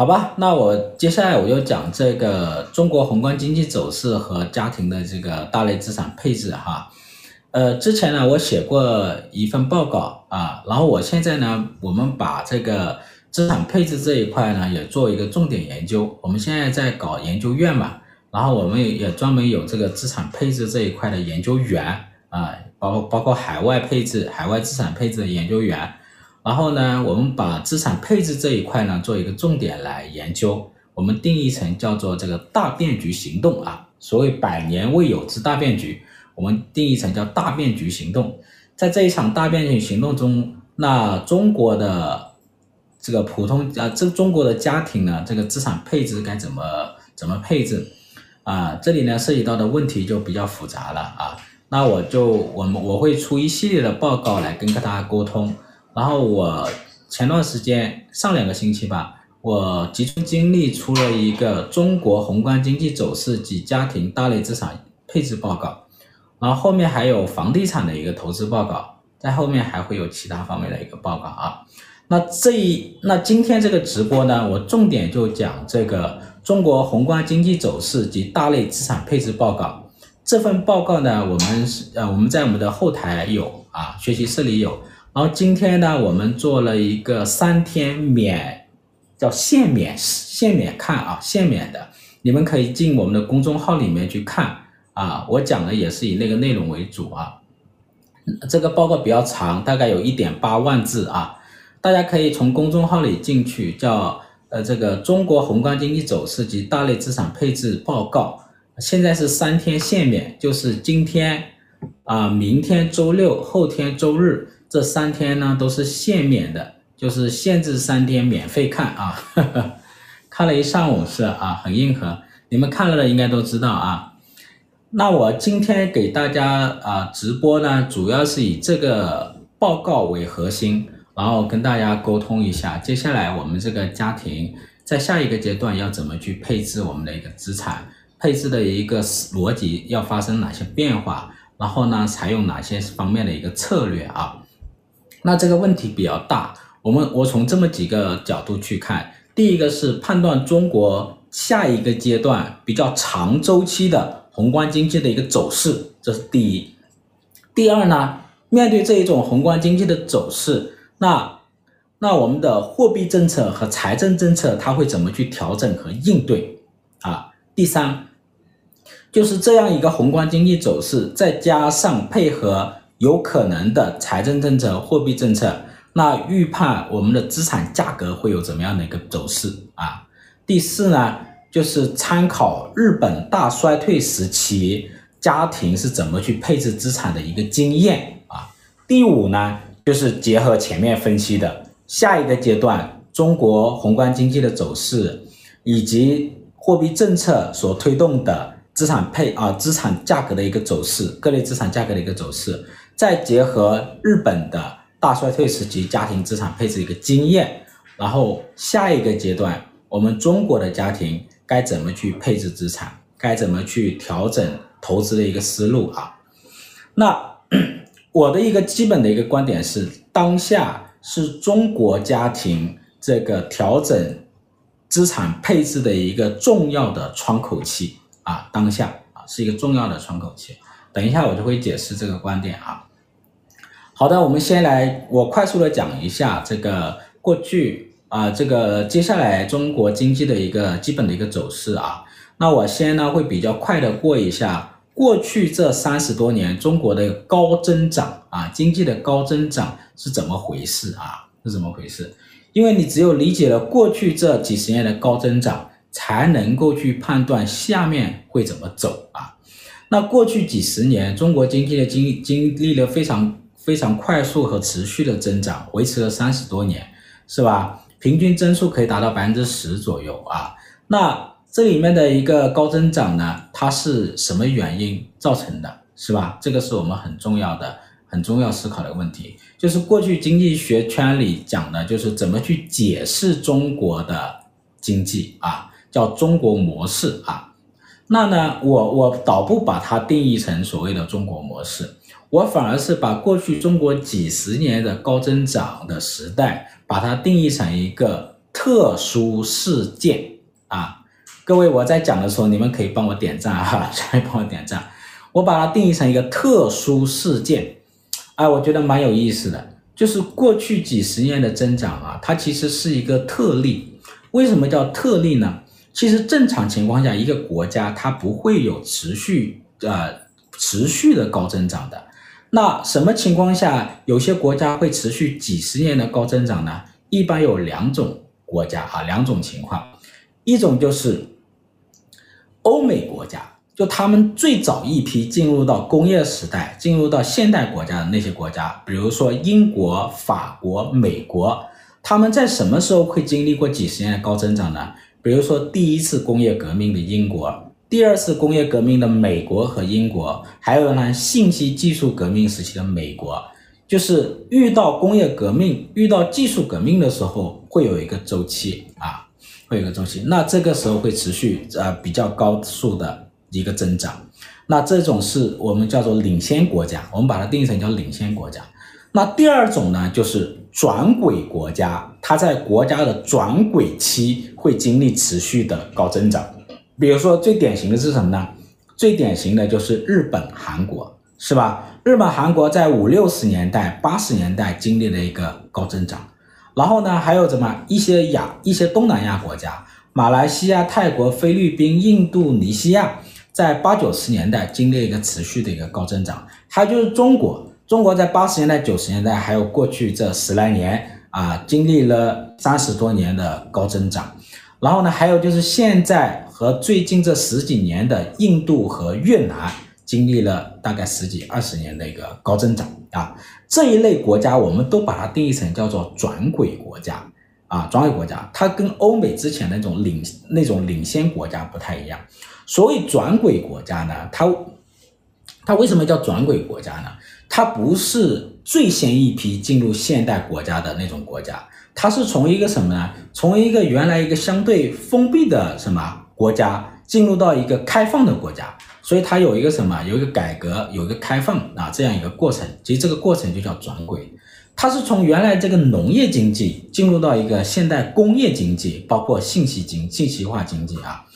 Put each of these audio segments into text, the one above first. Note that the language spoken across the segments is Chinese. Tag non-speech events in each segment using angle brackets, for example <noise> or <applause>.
好吧，那我接下来我就讲这个中国宏观经济走势和家庭的这个大类资产配置哈。呃，之前呢我写过一份报告啊，然后我现在呢，我们把这个资产配置这一块呢也做一个重点研究。我们现在在搞研究院嘛，然后我们也专门有这个资产配置这一块的研究员啊，包包括海外配置、海外资产配置的研究员。然后呢，我们把资产配置这一块呢做一个重点来研究，我们定义成叫做这个大变局行动啊。所谓百年未有之大变局，我们定义成叫大变局行动。在这一场大变局行动中，那中国的这个普通啊，这中国的家庭呢，这个资产配置该怎么怎么配置啊？这里呢涉及到的问题就比较复杂了啊。那我就我们我会出一系列的报告来跟大家沟通。然后我前段时间上两个星期吧，我集中精力出了一个中国宏观经济走势及家庭大类资产配置报告，然后后面还有房地产的一个投资报告，在后面还会有其他方面的一个报告啊。那这一那今天这个直播呢，我重点就讲这个中国宏观经济走势及大类资产配置报告。这份报告呢，我们是呃我们在我们的后台有啊，学习室里有。然后今天呢，我们做了一个三天免，叫限免限免看啊，限免的，你们可以进我们的公众号里面去看啊。我讲的也是以那个内容为主啊。这个报告比较长，大概有一点八万字啊。大家可以从公众号里进去，叫呃这个中国宏观经济走势及大类资产配置报告。现在是三天限免，就是今天啊，明天周六，后天周日。这三天呢都是限免的，就是限制三天免费看啊，呵呵，看了一上午是啊，很硬核，你们看了的应该都知道啊。那我今天给大家啊直播呢，主要是以这个报告为核心，然后跟大家沟通一下，接下来我们这个家庭在下一个阶段要怎么去配置我们的一个资产，配置的一个逻辑要发生哪些变化，然后呢采用哪些方面的一个策略啊。那这个问题比较大，我们我从这么几个角度去看，第一个是判断中国下一个阶段比较长周期的宏观经济的一个走势，这是第一。第二呢，面对这一种宏观经济的走势，那那我们的货币政策和财政政策它会怎么去调整和应对啊？第三，就是这样一个宏观经济走势，再加上配合。有可能的财政政策、货币政策，那预判我们的资产价格会有怎么样的一个走势啊？第四呢，就是参考日本大衰退时期家庭是怎么去配置资产的一个经验啊。第五呢，就是结合前面分析的下一个阶段中国宏观经济的走势，以及货币政策所推动的资产配啊资产价格的一个走势，各类资产价格的一个走势。再结合日本的大衰退时期家庭资产配置一个经验，然后下一个阶段我们中国的家庭该怎么去配置资产，该怎么去调整投资的一个思路啊？那 <clears throat> 我的一个基本的一个观点是，当下是中国家庭这个调整资产配置的一个重要的窗口期啊，当下啊是一个重要的窗口期。等一下我就会解释这个观点啊。好的，我们先来，我快速的讲一下这个过去啊，这个接下来中国经济的一个基本的一个走势啊。那我先呢会比较快的过一下过去这三十多年中国的高增长啊，经济的高增长是怎么回事啊？是怎么回事？因为你只有理解了过去这几十年的高增长，才能够去判断下面会怎么走啊。那过去几十年中国经济的经经历了非常。非常快速和持续的增长，维持了三十多年，是吧？平均增速可以达到百分之十左右啊。那这里面的一个高增长呢，它是什么原因造成的，是吧？这个是我们很重要的、很重要思考的问题。就是过去经济学圈里讲的，就是怎么去解释中国的经济啊，叫中国模式啊。那呢，我我倒不把它定义成所谓的中国模式。我反而是把过去中国几十年的高增长的时代，把它定义成一个特殊事件啊。各位，我在讲的时候，你们可以帮我点赞哈，<laughs> 可以帮我点赞。我把它定义成一个特殊事件，哎，我觉得蛮有意思的。就是过去几十年的增长啊，它其实是一个特例。为什么叫特例呢？其实正常情况下，一个国家它不会有持续呃持续的高增长的。那什么情况下有些国家会持续几十年的高增长呢？一般有两种国家啊，两种情况，一种就是。欧美国家，就他们最早一批进入到工业时代、进入到现代国家的那些国家，比如说英国、法国、美国，他们在什么时候会经历过几十年的高增长呢？比如说第一次工业革命的英国，第二次工业革命的美国和英国，还有呢信息技术革命时期的美国，就是遇到工业革命、遇到技术革命的时候，会有一个周期啊。会有一个周期，那这个时候会持续呃比较高速的一个增长，那这种是我们叫做领先国家，我们把它定义成叫领先国家。那第二种呢，就是转轨国家，它在国家的转轨期会经历持续的高增长。比如说最典型的是什么呢？最典型的就是日本、韩国，是吧？日本、韩国在五六十年代、八十年代经历了一个高增长。然后呢，还有什么一些亚一些东南亚国家，马来西亚、泰国、菲律宾、印度尼西亚，在八九十年代经历一个持续的一个高增长。还有就是中国，中国在八十年代、九十年代，还有过去这十来年啊，经历了三十多年的高增长。然后呢，还有就是现在和最近这十几年的印度和越南。经历了大概十几二十年的一个高增长啊，这一类国家我们都把它定义成叫做转轨国家啊，转轨国家，它跟欧美之前那种领那种领先国家不太一样。所谓转轨国家呢，它它为什么叫转轨国家呢？它不是最先一批进入现代国家的那种国家，它是从一个什么呢？从一个原来一个相对封闭的什么国家进入到一个开放的国家。所以它有一个什么？有一个改革，有一个开放啊，这样一个过程。其实这个过程就叫转轨。它是从原来这个农业经济进入到一个现代工业经济，包括信息经信息化经济啊。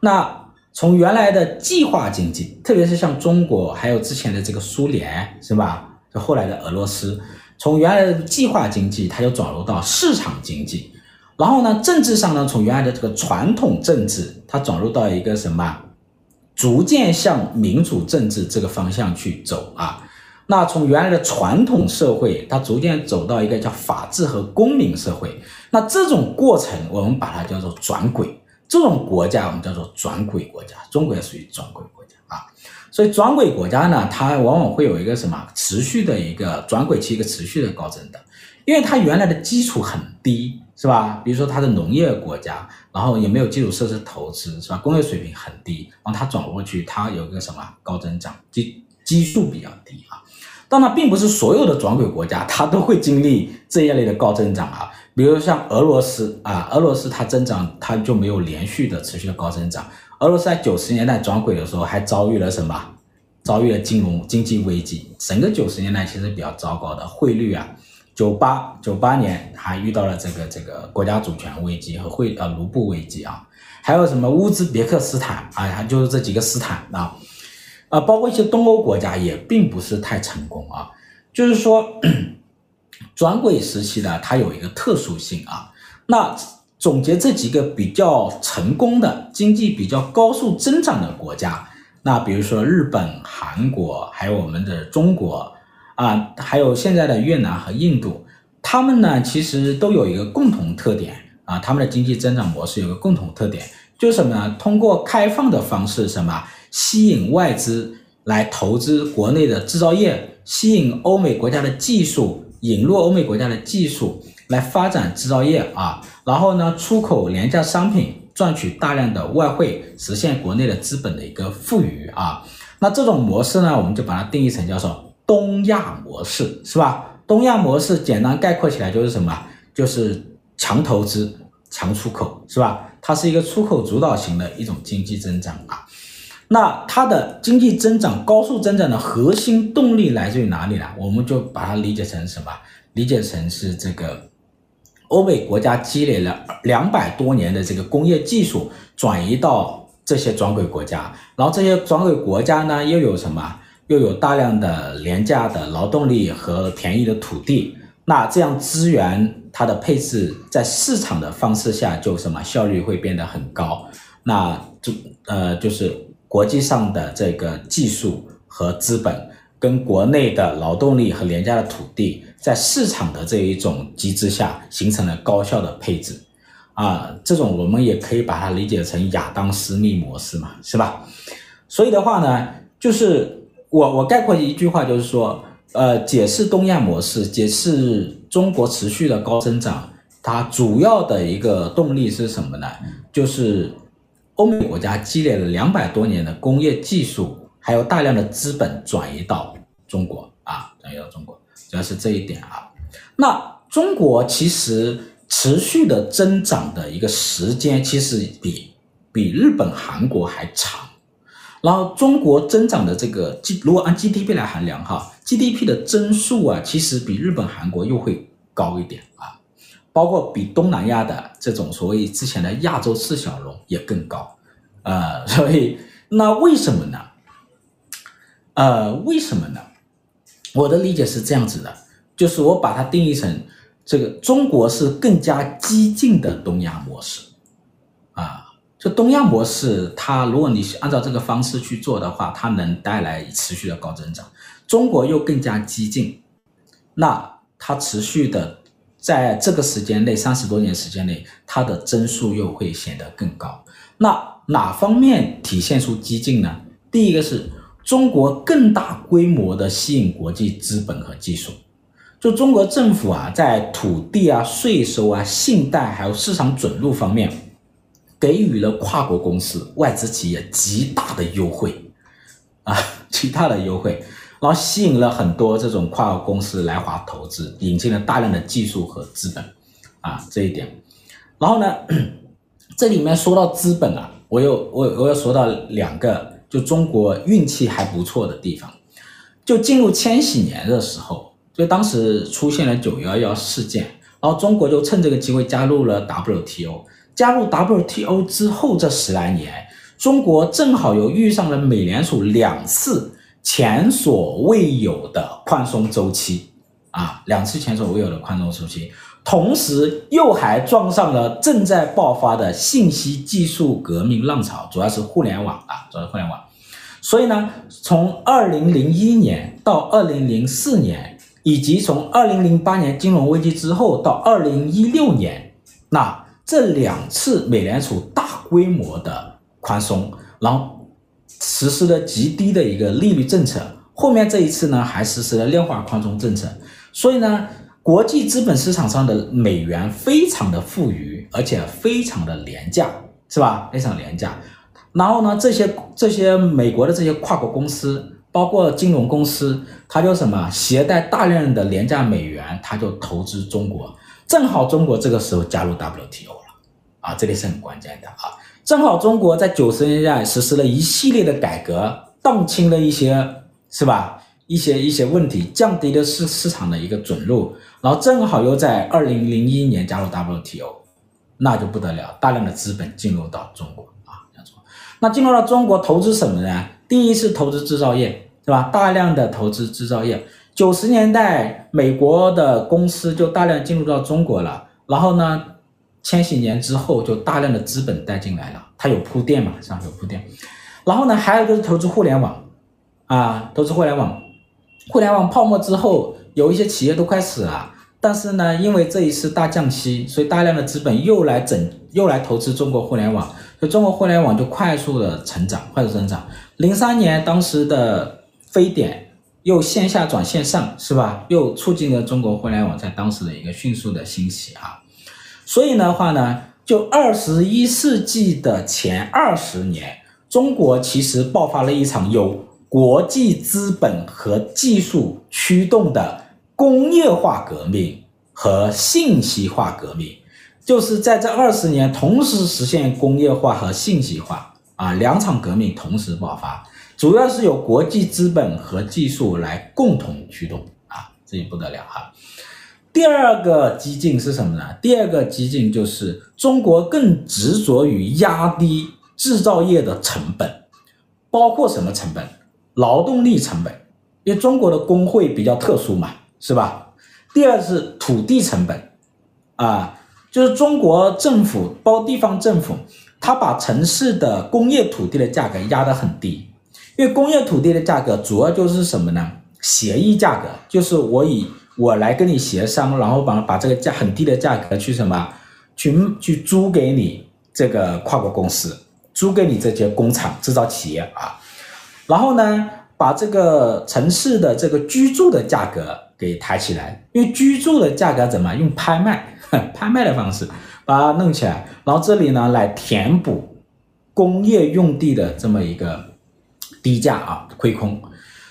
那从原来的计划经济，特别是像中国，还有之前的这个苏联，是吧？就后来的俄罗斯，从原来的计划经济，它就转入到市场经济。然后呢，政治上呢，从原来的这个传统政治，它转入到一个什么？逐渐向民主政治这个方向去走啊，那从原来的传统社会，它逐渐走到一个叫法治和公民社会，那这种过程我们把它叫做转轨，这种国家我们叫做转轨国家，中国也属于转轨国家啊。所以转轨国家呢，它往往会有一个什么持续的一个转轨期，一个持续的高增长，因为它原来的基础很低。是吧？比如说它的农业国家，然后也没有基础设施投资，是吧？工业水平很低，然后它转过去，它有一个什么高增长，基基数比较低啊。当然，并不是所有的转轨国家 <laughs> 它都会经历这一类的高增长啊。比如像俄罗斯啊，俄罗斯它增长它就没有连续的持续的高增长。俄罗斯在九十年代转轨的时候还遭遇了什么？遭遇了金融经济危机，整个九十年代其实比较糟糕的汇率啊。九八九八年还遇到了这个这个国家主权危机和汇呃卢布危机啊，还有什么乌兹别克斯坦啊，就是这几个斯坦啊，啊，包括一些东欧国家也并不是太成功啊。就是说，<coughs> 转轨时期呢，它有一个特殊性啊。那总结这几个比较成功的经济比较高速增长的国家，那比如说日本、韩国，还有我们的中国。啊，还有现在的越南和印度，他们呢其实都有一个共同特点啊，他们的经济增长模式有个共同特点，就是什么呢？通过开放的方式，什么吸引外资来投资国内的制造业，吸引欧美国家的技术，引入欧美国家的技术来发展制造业啊，然后呢出口廉价商品，赚取大量的外汇，实现国内的资本的一个富裕啊。那这种模式呢，我们就把它定义成叫做。东亚模式是吧？东亚模式简单概括起来就是什么？就是强投资、强出口，是吧？它是一个出口主导型的一种经济增长啊。那它的经济增长高速增长的核心动力来自于哪里呢？我们就把它理解成什么？理解成是这个欧美国家积累了两百多年的这个工业技术转移到这些转轨国家，然后这些转轨国家呢又有什么？又有大量的廉价的劳动力和便宜的土地，那这样资源它的配置在市场的方式下就什么效率会变得很高，那就呃就是国际上的这个技术和资本跟国内的劳动力和廉价的土地在市场的这一种机制下形成了高效的配置，啊，这种我们也可以把它理解成亚当斯密模式嘛，是吧？所以的话呢，就是。我我概括一句话就是说，呃，解释东亚模式，解释中国持续的高增长，它主要的一个动力是什么呢？就是欧美国家积累了两百多年的工业技术，还有大量的资本转移到中国啊，转移到中国，主要是这一点啊。那中国其实持续的增长的一个时间，其实比比日本、韩国还长。然后中国增长的这个 G，如果按 GDP 来衡量哈，GDP 的增速啊，其实比日本、韩国又会高一点啊，包括比东南亚的这种所谓之前的亚洲四小龙也更高，呃，所以那为什么呢？呃，为什么呢？我的理解是这样子的，就是我把它定义成这个中国是更加激进的东亚模式。就东亚模式，它如果你按照这个方式去做的话，它能带来持续的高增长。中国又更加激进，那它持续的在这个时间内，三十多年时间内，它的增速又会显得更高。那哪方面体现出激进呢？第一个是中国更大规模的吸引国际资本和技术。就中国政府啊，在土地啊、税收啊、信贷还有市场准入方面。给予了跨国公司、外资企业极大的优惠，啊，<laughs> 极大的优惠，然后吸引了很多这种跨国公司来华投资，引进了大量的技术和资本，啊，这一点。然后呢，<clears throat> 这里面说到资本啊，我又我我又说到两个，就中国运气还不错的地方，就进入千禧年的时候，就当时出现了九幺幺事件，然后中国就趁这个机会加入了 WTO。加入 WTO 之后这十来年，中国正好又遇上了美联储两次前所未有的宽松周期，啊，两次前所未有的宽松周期，同时又还撞上了正在爆发的信息技术革命浪潮，主要是互联网啊，主要是互联网。所以呢，从二零零一年到二零零四年，以及从二零零八年金融危机之后到二零一六年，那。这两次美联储大规模的宽松，然后实施了极低的一个利率政策，后面这一次呢还实施了量化宽松政策，所以呢，国际资本市场上的美元非常的富裕，而且非常的廉价，是吧？非常廉价。然后呢，这些这些美国的这些跨国公司，包括金融公司，它就什么携带大量的廉价美元，它就投资中国，正好中国这个时候加入 WTO。啊，这里是很关键的啊！正好中国在九十年代实施了一系列的改革，荡清了一些，是吧？一些一些问题，降低了市市场的一个准入，然后正好又在二零零一年加入 WTO，那就不得了，大量的资本进入到中国啊，没错。那进入到中国投资什么呢？第一是投资制造业，是吧？大量的投资制造业。九十年代美国的公司就大量进入到中国了，然后呢？千禧年之后，就大量的资本带进来了，它有铺垫嘛，上有铺垫。然后呢，还有就是投资互联网，啊，投资互联网，互联网泡沫之后，有一些企业都快死了。但是呢，因为这一次大降息，所以大量的资本又来整，又来投资中国互联网，所以中国互联网就快速的成长，快速增长。零三年当时的非典又线下转线上，是吧？又促进了中国互联网在当时的一个迅速的兴起啊。所以的话呢，就二十一世纪的前二十年，中国其实爆发了一场由国际资本和技术驱动的工业化革命和信息化革命，就是在这二十年同时实现工业化和信息化啊，两场革命同时爆发，主要是由国际资本和技术来共同驱动啊，这也不得了哈。第二个激进是什么呢？第二个激进就是中国更执着于压低制造业的成本，包括什么成本？劳动力成本，因为中国的工会比较特殊嘛，是吧？第二是土地成本，啊，就是中国政府包地方政府，他把城市的工业土地的价格压得很低，因为工业土地的价格主要就是什么呢？协议价格，就是我以。我来跟你协商，然后把把这个价很低的价格去什么，去去租给你这个跨国公司，租给你这些工厂制造企业啊，然后呢，把这个城市的这个居住的价格给抬起来，因为居住的价格怎么？用拍卖，<laughs> 拍卖的方式把它弄起来，然后这里呢来填补工业用地的这么一个低价啊亏空，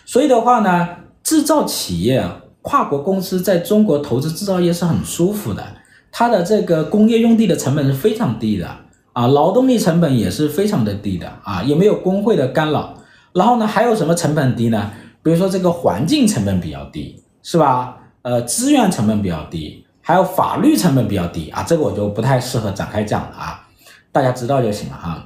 所以的话呢，制造企业啊。跨国公司在中国投资制造业是很舒服的，它的这个工业用地的成本是非常低的啊，劳动力成本也是非常的低的啊，也没有工会的干扰。然后呢，还有什么成本低呢？比如说这个环境成本比较低，是吧？呃，资源成本比较低，还有法律成本比较低啊，这个我就不太适合展开讲了啊，大家知道就行了哈。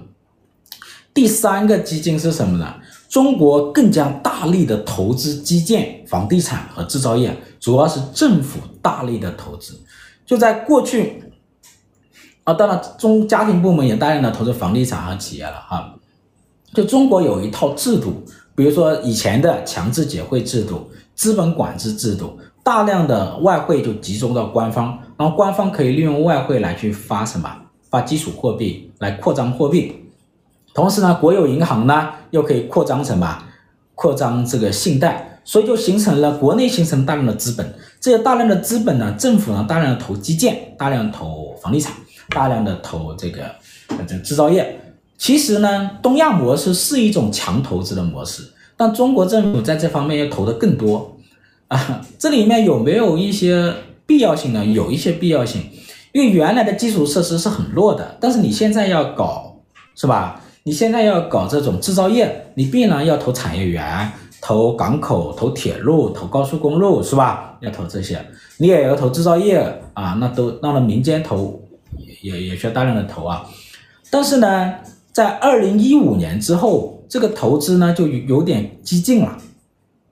第三个基金是什么呢？中国更加大力的投资基建、房地产和制造业，主要是政府大力的投资。就在过去，啊，当然中家庭部门也大量的投资房地产和企业了哈。就中国有一套制度，比如说以前的强制结汇制度、资本管制制度，大量的外汇就集中到官方，然后官方可以利用外汇来去发什么？发基础货币来扩张货币。同时呢，国有银行呢又可以扩张什么？扩张这个信贷，所以就形成了国内形成大量的资本。这些大量的资本呢，政府呢大量的投基建，大量投房地产，大量的投这个这个制造业。其实呢，东亚模式是一种强投资的模式，但中国政府在这方面要投的更多啊。这里面有没有一些必要性呢？有一些必要性，因为原来的基础设施是很弱的，但是你现在要搞，是吧？你现在要搞这种制造业，你必然要投产业园、投港口、投铁路、投高速公路，是吧？要投这些，你也要投制造业啊，那都让了民间投，也也需要大量的投啊。但是呢，在二零一五年之后，这个投资呢就有点激进了，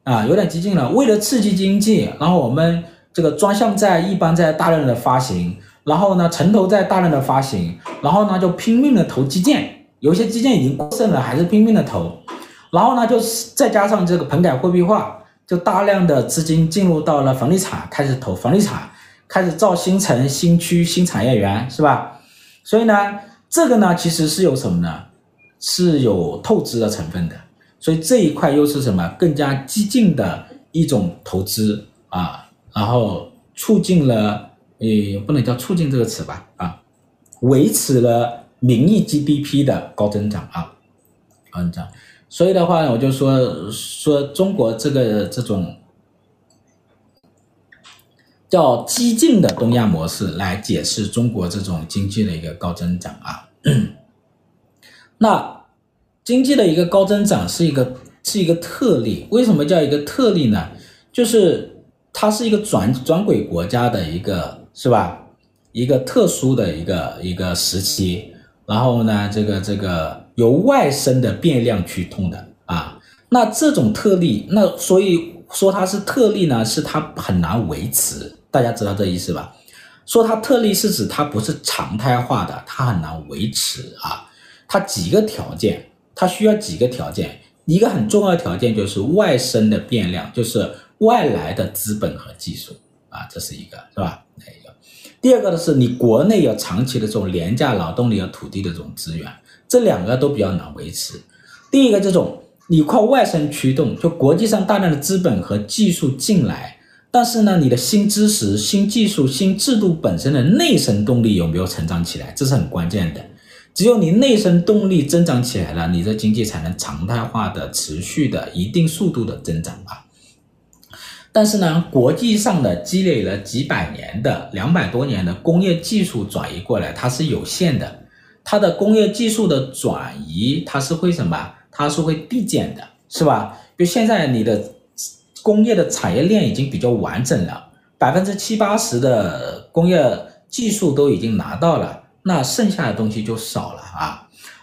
啊，有点激进了。为了刺激经济，然后我们这个专项债一般在大量的发行，然后呢，城投债大量的发行，然后呢就拼命的投基建。有些基建已经过剩了，还是拼命的投，然后呢，就是再加上这个棚改货币化，就大量的资金进入到了房地产，开始投房地产，开始造新城、新区、新产业园，是吧？所以呢，这个呢，其实是有什么呢？是有透支的成分的，所以这一块又是什么？更加激进的一种投资啊，然后促进了，诶，不能叫促进这个词吧？啊，维持了。名义 GDP 的高增长啊，高增长，所以的话呢，我就说说中国这个这种叫激进的东亚模式来解释中国这种经济的一个高增长啊。那经济的一个高增长是一个是一个特例，为什么叫一个特例呢？就是它是一个转转轨国家的一个是吧？一个特殊的一个一个时期。然后呢，这个这个由外生的变量驱动的啊，那这种特例，那所以说它是特例呢，是它很难维持，大家知道这意思吧？说它特例是指它不是常态化的，它很难维持啊。它几个条件，它需要几个条件，一个很重要的条件就是外生的变量，就是外来的资本和技术啊，这是一个，是吧？哎第二个呢，是你国内有长期的这种廉价劳动力和土地的这种资源，这两个都比较难维持。第一个，这种你靠外生驱动，就国际上大量的资本和技术进来，但是呢，你的新知识、新技术、新制度本身的内生动力有没有成长起来，这是很关键的。只有你内生动力增长起来了，你的经济才能常态化的、持续的、一定速度的增长啊。但是呢，国际上的积累了几百年的、两百多年的工业技术转移过来，它是有限的。它的工业技术的转移，它是会什么？它是会递减的，是吧？就现在你的工业的产业链已经比较完整了，百分之七八十的工业技术都已经拿到了，那剩下的东西就少了啊。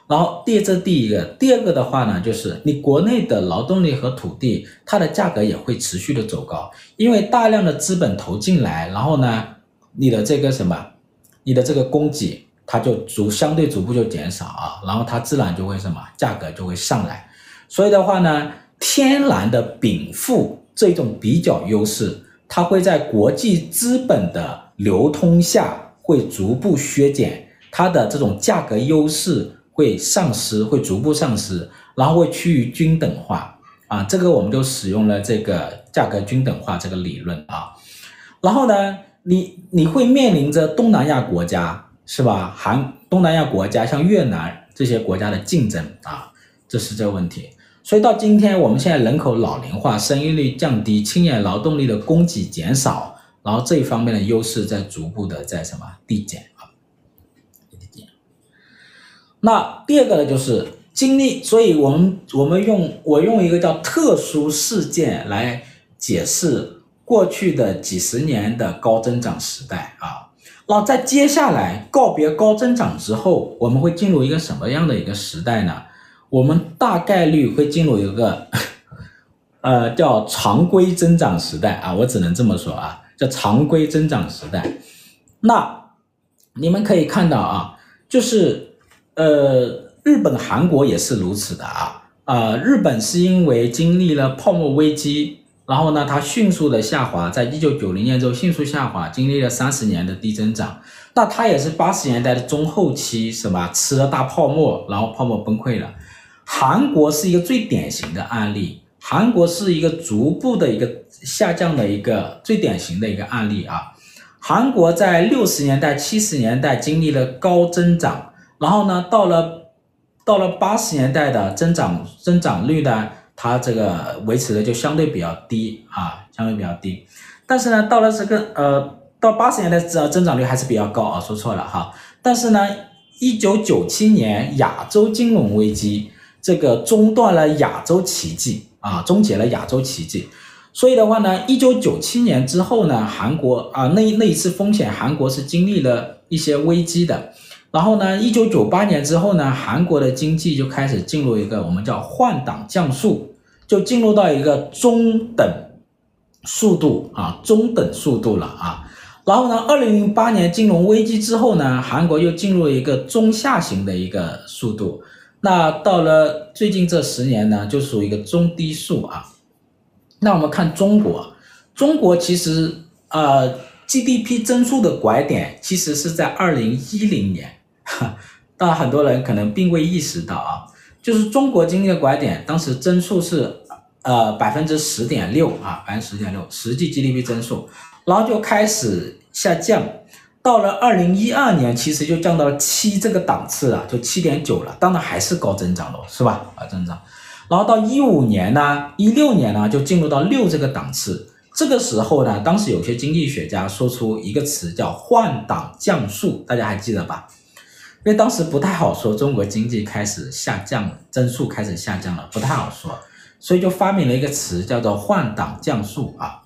然后第这第一个，第二个的话呢，就是你国内的劳动力和土地，它的价格也会持续的走高，因为大量的资本投进来，然后呢，你的这个什么，你的这个供给它就逐相对逐步就减少啊，然后它自然就会什么，价格就会上来。所以的话呢，天然的禀赋这种比较优势，它会在国际资本的流通下会逐步削减它的这种价格优势。会丧失，会逐步丧失，然后会趋于均等化啊，这个我们就使用了这个价格均等化这个理论啊。然后呢，你你会面临着东南亚国家是吧？韩东南亚国家像越南这些国家的竞争啊，这是这个问题。所以到今天，我们现在人口老龄化，生育率降低，青年劳动力的供给减少，然后这一方面的优势在逐步的在什么递减。那第二个呢，就是经历，所以我们我们用我用一个叫特殊事件来解释过去的几十年的高增长时代啊。那在接下来告别高增长之后，我们会进入一个什么样的一个时代呢？我们大概率会进入一个 <laughs> 呃叫常规增长时代啊，我只能这么说啊，叫常规增长时代。那你们可以看到啊，就是。呃，日本、韩国也是如此的啊。呃，日本是因为经历了泡沫危机，然后呢，它迅速的下滑，在一九九零年之后迅速下滑，经历了三十年的低增长。那它也是八十年代的中后期，什么吃了大泡沫，然后泡沫崩溃了。韩国是一个最典型的案例，韩国是一个逐步的一个下降的一个最典型的一个案例啊。韩国在六十年代、七十年代经历了高增长。然后呢，到了到了八十年代的增长增长率呢，它这个维持的就相对比较低啊，相对比较低。但是呢，到了这个呃，到八十年代增增长率还是比较高啊，说错了哈。但是呢，一九九七年亚洲金融危机这个中断了亚洲奇迹啊，终结了亚洲奇迹。所以的话呢，一九九七年之后呢，韩国啊那那一次风险，韩国是经历了一些危机的。然后呢，一九九八年之后呢，韩国的经济就开始进入一个我们叫换挡降速，就进入到一个中等速度啊，中等速度了啊。然后呢，二零零八年金融危机之后呢，韩国又进入了一个中下行的一个速度。那到了最近这十年呢，就属于一个中低速啊。那我们看中国，中国其实呃 GDP 增速的拐点其实是在二零一零年。<laughs> 但很多人可能并未意识到啊，就是中国经济的拐点，当时增速是呃百分之十点六啊，百分之十点六实际 GDP 增速，然后就开始下降，到了二零一二年，其实就降到了七这个档次了，就七点九了，当然还是高增长的，是吧？啊，增长，然后到一五年呢，一六年呢，就进入到六这个档次，这个时候呢，当时有些经济学家说出一个词叫换挡降速，大家还记得吧？因为当时不太好说，中国经济开始下降了，增速开始下降了，不太好说，所以就发明了一个词叫做换挡降速啊。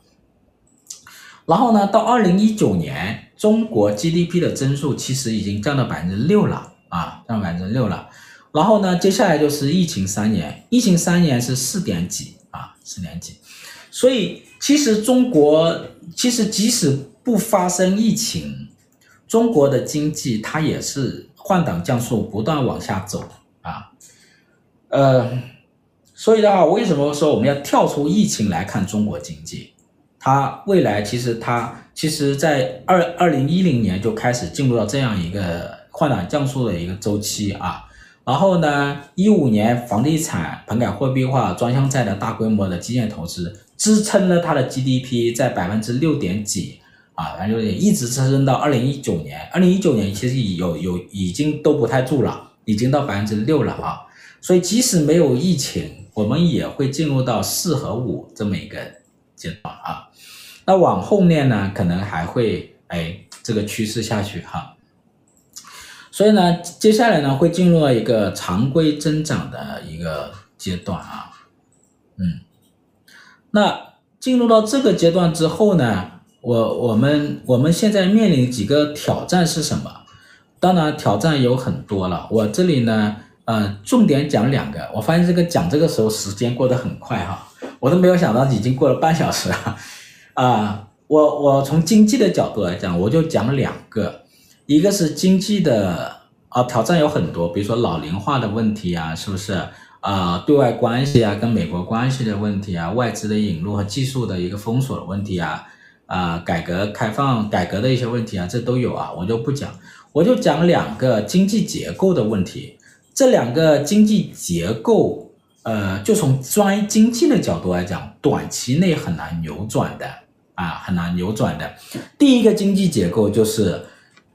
然后呢，到二零一九年，中国 GDP 的增速其实已经降到百分之六了啊，降百分之六了。然后呢，接下来就是疫情三年，疫情三年是四点几啊，四点几。所以其实中国其实即使不发生疫情，中国的经济它也是。换挡降速，不断往下走啊，呃，所以的话，为什么说我们要跳出疫情来看中国经济？它未来其实它其实在二二零一零年就开始进入到这样一个换挡降速的一个周期啊，然后呢，一五年房地产、棚改货币化、专项债的大规模的基建投资支撑了它的 GDP 在百分之六点几。啊，反正就一直支撑到二零一九年，二零一九年其实有有已经都不太住了，已经到百分之六了啊。所以即使没有疫情，我们也会进入到四和五这么一个阶段啊。那往后面呢，可能还会哎这个趋势下去哈。所以呢，接下来呢会进入到一个常规增长的一个阶段啊。嗯，那进入到这个阶段之后呢？我我们我们现在面临几个挑战是什么？当然挑战有很多了，我这里呢，呃，重点讲两个。我发现这个讲这个时候时间过得很快哈，我都没有想到已经过了半小时了，啊、我我从经济的角度来讲，我就讲两个，一个是经济的啊挑战有很多，比如说老龄化的问题啊，是不是？啊、对外关系啊，跟美国关系的问题啊，外资的引入和技术的一个封锁的问题啊，啊、改革开放改革的一些问题啊，这都有啊，我就不讲，我就讲两个经济结构的问题。这两个经济结构，呃，就从专经济的角度来讲，短期内很难扭转的啊，很难扭转的。第一个经济结构就是，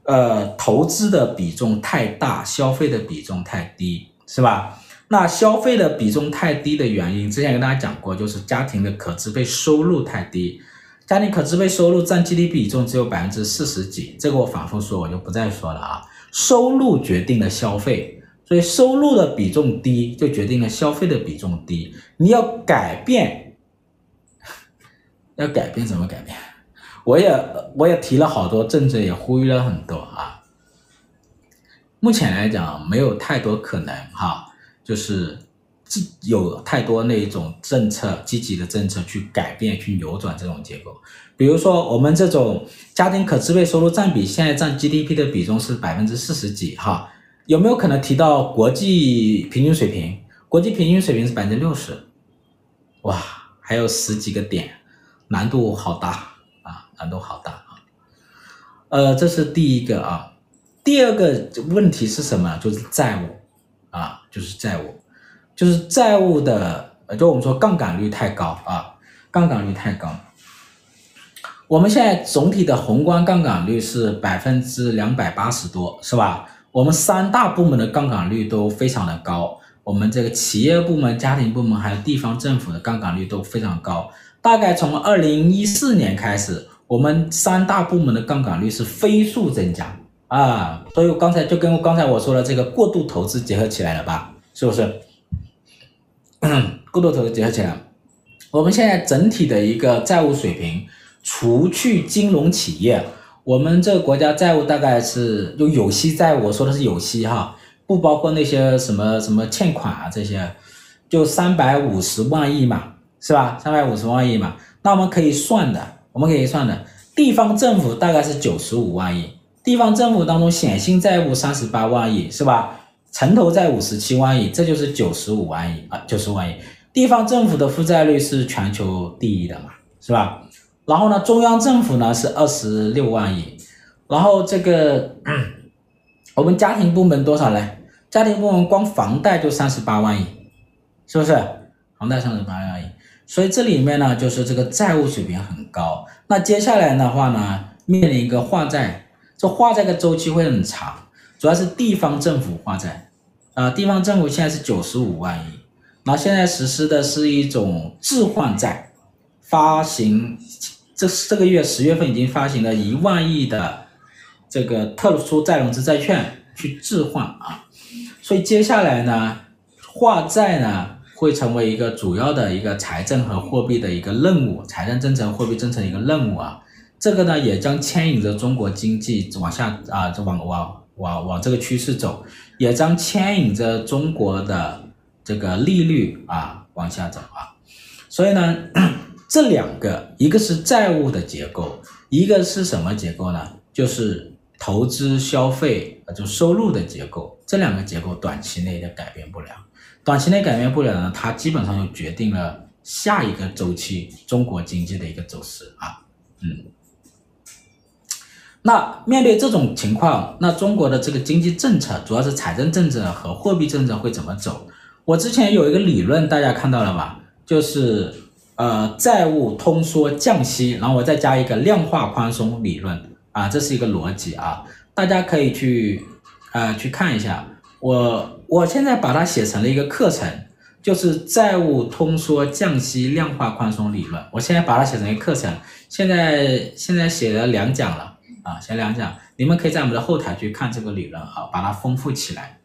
呃，投资的比重太大，消费的比重太低，是吧？那消费的比重太低的原因，之前跟大家讲过，就是家庭的可支配收入太低，家庭可支配收入占 GDP 比重只有百分之四十几，这个我反复说，我就不再说了啊。收入决定了消费，所以收入的比重低，就决定了消费的比重低。你要改变，<laughs> 要改变怎么改变？我也我也提了好多政策，也呼吁了很多啊。目前来讲，没有太多可能哈。就是有太多那一种政策，积极的政策去改变、去扭转这种结构。比如说，我们这种家庭可支配收入占比现在占 GDP 的比重是百分之四十几，哈，有没有可能提到国际平均水平？国际平均水平是百分之六十，哇，还有十几个点，难度好大啊，难度好大啊。呃，这是第一个啊。第二个问题是什么？就是债务。啊，就是债务，就是债务的，就我们说杠杆率太高啊，杠杆率太高。我们现在总体的宏观杠杆率是百分之两百八十多，是吧？我们三大部门的杠杆率都非常的高，我们这个企业部门、家庭部门还有地方政府的杠杆率都非常高。大概从二零一四年开始，我们三大部门的杠杆率是飞速增加。啊，所以我刚才就跟刚才我说的这个过度投资结合起来了吧，是不是？过多投资结合起来，我们现在整体的一个债务水平，除去金融企业，我们这个国家债务大概是就有息债务，我说的是有息哈，不包括那些什么什么欠款啊这些，就三百五十万亿嘛，是吧？三百五十万亿嘛，那我们可以算的，我们可以算的，地方政府大概是九十五万亿。地方政府当中显性债务三十八万亿是吧？城投债五十七万亿，这就是九十五万亿啊，九十万亿。地方政府的负债率是全球第一的嘛，是吧？然后呢，中央政府呢是二十六万亿，然后这个我们家庭部门多少呢？家庭部门光房贷就三十八万亿，是不是？房贷三十八万亿，所以这里面呢就是这个债务水平很高。那接下来的话呢，面临一个化债。这化债的周期会很长，主要是地方政府化债，啊，地方政府现在是九十五万亿，然后现在实施的是一种置换债，发行，这这个月十月份已经发行了一万亿的这个特殊再融资债券去置换啊，所以接下来呢，化债呢会成为一个主要的一个财政和货币的一个任务，财政政策、货币政策一个任务啊。这个呢，也将牵引着中国经济往下啊，就往往往往这个趋势走，也将牵引着中国的这个利率啊往下走啊。所以呢，<coughs> 这两个，一个是债务的结构，一个是什么结构呢？就是投资消费啊，就收入的结构。这两个结构短期内的改变不了，短期内改变不了呢，它基本上就决定了下一个周期中国经济的一个走势啊，嗯。那面对这种情况，那中国的这个经济政策，主要是财政政策和货币政策会怎么走？我之前有一个理论，大家看到了吧？就是呃债务通缩降息，然后我再加一个量化宽松理论啊，这是一个逻辑啊，大家可以去呃去看一下。我我现在把它写成了一个课程，就是债务通缩降息量化宽松理论。我现在把它写成一个课程，现在现在写了两讲了。啊，先两讲，你们可以在我们的后台去看这个理论啊，把它丰富起来。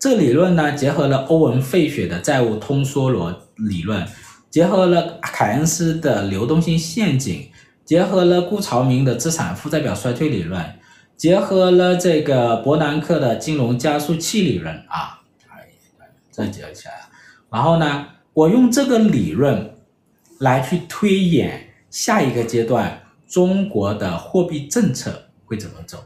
这理论呢，结合了欧文·费雪的债务通缩逻理论，结合了凯恩斯的流动性陷阱，结合了顾朝明的资产负债表衰退理论，结合了这个伯南克的金融加速器理论啊，这结合起来，然后呢，我用这个理论来去推演下一个阶段中国的货币政策会怎么走。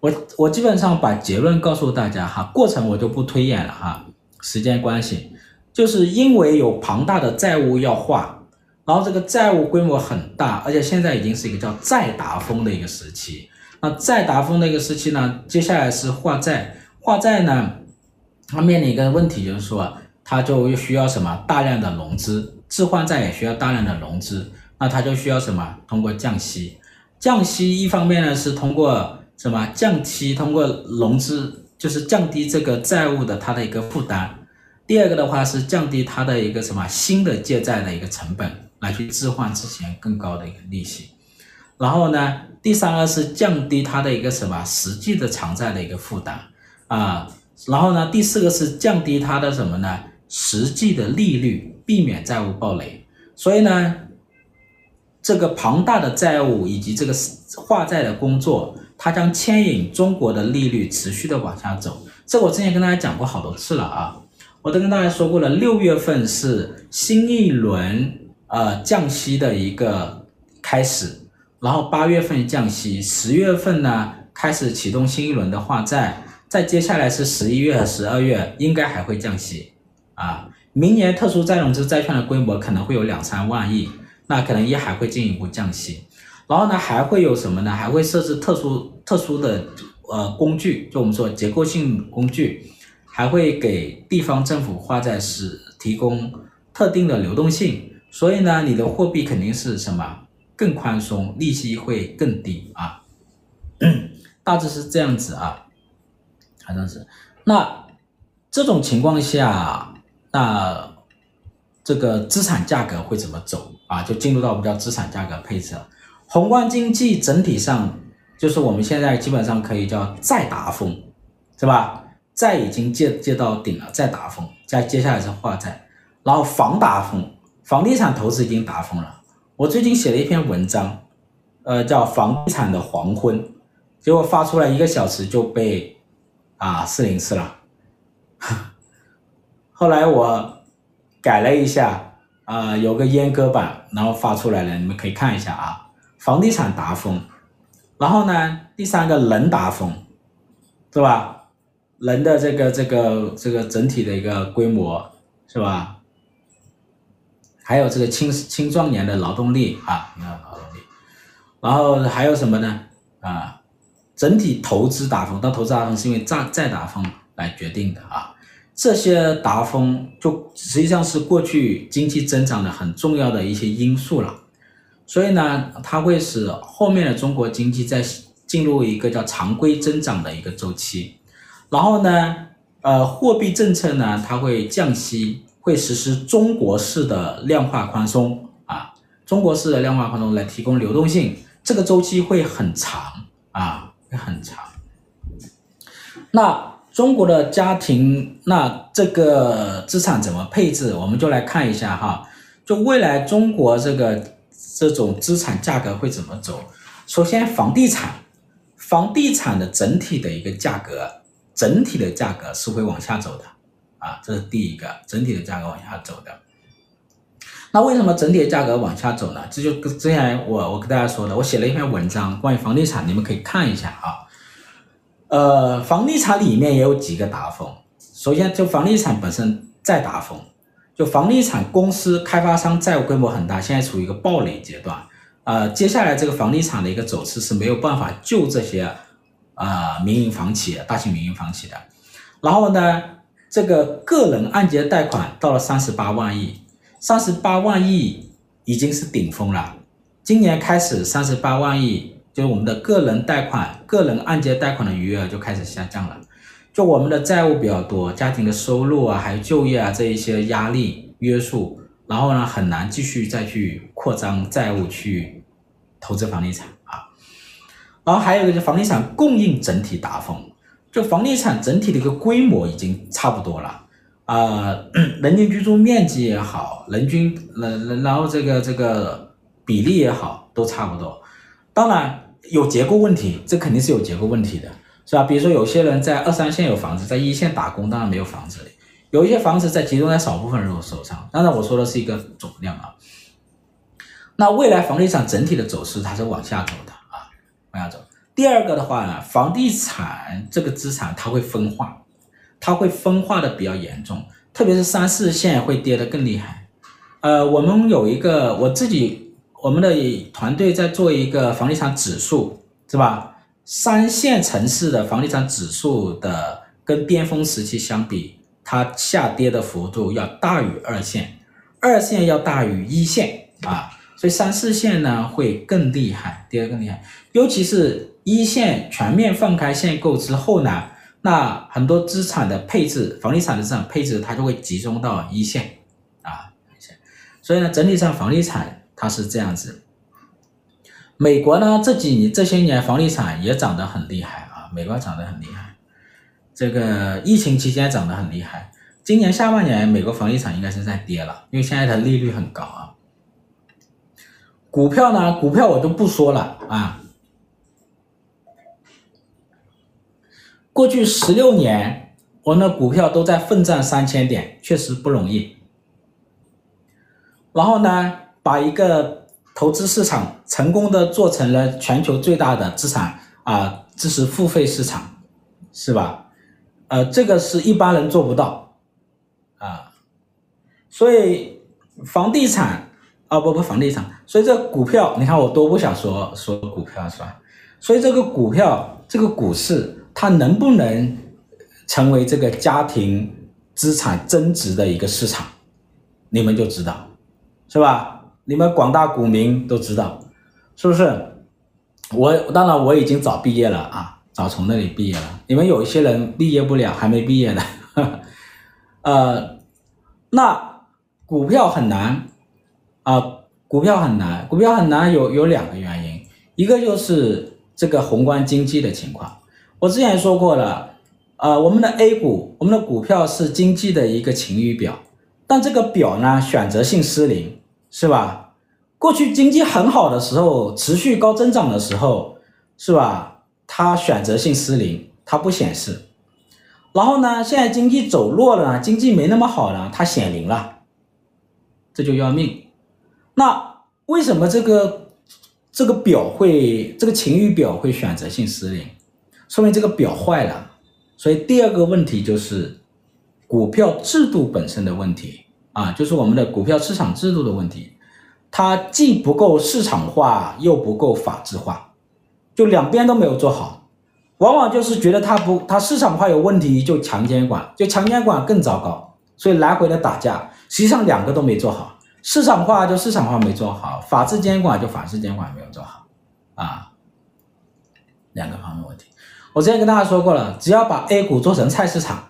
我我基本上把结论告诉大家哈，过程我就不推演了哈，时间关系，就是因为有庞大的债务要化，然后这个债务规模很大，而且现在已经是一个叫债达峰的一个时期。那债达峰的一个时期呢，接下来是化债，化债呢，它面临一个问题，就是说它就需要什么？大量的融资，置换债也需要大量的融资，那它就需要什么通过降息，降息一方面呢是通过。什么降息？通过融资就是降低这个债务的它的一个负担。第二个的话是降低它的一个什么新的借债的一个成本，来去置换之前更高的一个利息。然后呢，第三个是降低它的一个什么实际的偿债的一个负担啊。然后呢，第四个是降低它的什么呢？实际的利率，避免债务暴雷。所以呢，这个庞大的债务以及这个化债的工作。它将牵引中国的利率持续的往下走，这我之前跟大家讲过好多次了啊，我都跟大家说过了，六月份是新一轮呃降息的一个开始，然后八月份降息，十月份呢开始启动新一轮的化债，再接下来是十一月和十二月应该还会降息啊，明年特殊再融资债券的规模可能会有两三万亿，那可能也还会进一步降息。然后呢，还会有什么呢？还会设置特殊特殊的呃工具，就我们说结构性工具，还会给地方政府发债时提供特定的流动性。所以呢，你的货币肯定是什么更宽松，利息会更低啊。<clears throat> 大致是这样子啊，好像是。那这种情况下，那这个资产价格会怎么走啊？就进入到我们叫资产价格配置了。宏观经济整体上，就是我们现在基本上可以叫再达峰，是吧？债已经借借到顶了，再达峰，再接下来是化债，然后房达峰，房地产投资已经达峰了。我最近写了一篇文章，呃，叫《房地产的黄昏》，结果发出来一个小时就被啊四零四了。<laughs> 后来我改了一下，啊、呃，有个阉割版，然后发出来了，你们可以看一下啊。房地产达峰，然后呢，第三个人达峰，是吧？人的这个这个这个整体的一个规模，是吧？还有这个青青壮年的劳动力啊，你看劳动力，然后还有什么呢？啊，整体投资达峰，但投资达峰是因为债债达峰来决定的啊。这些达峰就实际上是过去经济增长的很重要的一些因素了。所以呢，它会使后面的中国经济在进入一个叫常规增长的一个周期，然后呢，呃，货币政策呢，它会降息，会实施中国式的量化宽松啊，中国式的量化宽松来提供流动性，这个周期会很长啊，会很长。那中国的家庭，那这个资产怎么配置？我们就来看一下哈，就未来中国这个。这种资产价格会怎么走？首先，房地产，房地产的整体的一个价格，整体的价格是会往下走的，啊，这是第一个，整体的价格往下走的。那为什么整体的价格往下走呢？这就之前我我跟大家说的，我写了一篇文章关于房地产，你们可以看一下啊。呃，房地产里面也有几个达峰，首先就房地产本身在达峰。就房地产公司开发商债务规模很大，现在处于一个暴雷阶段，呃，接下来这个房地产的一个走势是没有办法救这些、呃、民营房企、大型民营房企的。然后呢，这个个人按揭贷款到了三十八万亿，三十八万亿已经是顶峰了。今年开始，三十八万亿就是我们的个人贷款、个人按揭贷款的余额就开始下降了。就我们的债务比较多，家庭的收入啊，还有就业啊这一些压力约束，然后呢，很难继续再去扩张债务去投资房地产啊。然后还有一个就是房地产供应整体达峰，就房地产整体的一个规模已经差不多了啊，<clears throat> 人均居住面积也好，人均人然后这个这个比例也好，都差不多。当然有结构问题，这肯定是有结构问题的，是吧？比如说有些人在二三线有房子，在一线打工，当然没有房子了。有一些房子在集中在少部分人手上，当然我说的是一个总量啊。那未来房地产整体的走势它是往下走的啊，往下走。第二个的话呢，房地产这个资产它会分化，它会分化的比较严重，特别是三四线会跌得更厉害。呃，我们有一个我自己我们的团队在做一个房地产指数，是吧？三线城市的房地产指数的跟巅峰时期相比，它下跌的幅度要大于二线，二线要大于一线啊。所以三四线呢会更厉害，跌得更厉害，尤其是一线全面放开限购之后呢，那很多资产的配置，房地产的资产配置它就会集中到一线啊，一线。所以呢，整体上房地产它是这样子。美国呢这几年这些年房地产也涨得很厉害啊，美国涨得很厉害，这个疫情期间涨得很厉害，今年下半年美国房地产应该是在跌了，因为现在的利率很高啊。股票呢？股票我就不说了啊。过去十六年，我们的股票都在奋战三千点，确实不容易。然后呢，把一个投资市场成功的做成了全球最大的资产啊，知识付费市场，是吧？呃，这个是一般人做不到啊。所以房地产。啊不不，房地产，所以这股票，你看我多不想说说股票是吧？所以这个股票，这个股市，它能不能成为这个家庭资产增值的一个市场，你们就知道，是吧？你们广大股民都知道，是不是？我当然我已经早毕业了啊，早从那里毕业了。你们有一些人毕业不了，还没毕业呢。<laughs> 呃，那股票很难。啊，股票很难，股票很难有有两个原因，一个就是这个宏观经济的情况。我之前说过了，呃，我们的 A 股，我们的股票是经济的一个晴雨表，但这个表呢，选择性失灵，是吧？过去经济很好的时候，持续高增长的时候，是吧？它选择性失灵，它不显示。然后呢，现在经济走弱了，经济没那么好了，它显灵了，这就要命。那为什么这个这个表会这个晴雨表会选择性失灵？说明这个表坏了。所以第二个问题就是股票制度本身的问题啊，就是我们的股票市场制度的问题，它既不够市场化，又不够法治化，就两边都没有做好，往往就是觉得它不它市场化有问题，就强监管，就强监管更糟糕，所以来回的打架，实际上两个都没做好。市场化就市场化没做好，法治监管就法治监管没有做好，啊，两个方面问题。我之前跟大家说过了，只要把 A 股做成菜市场，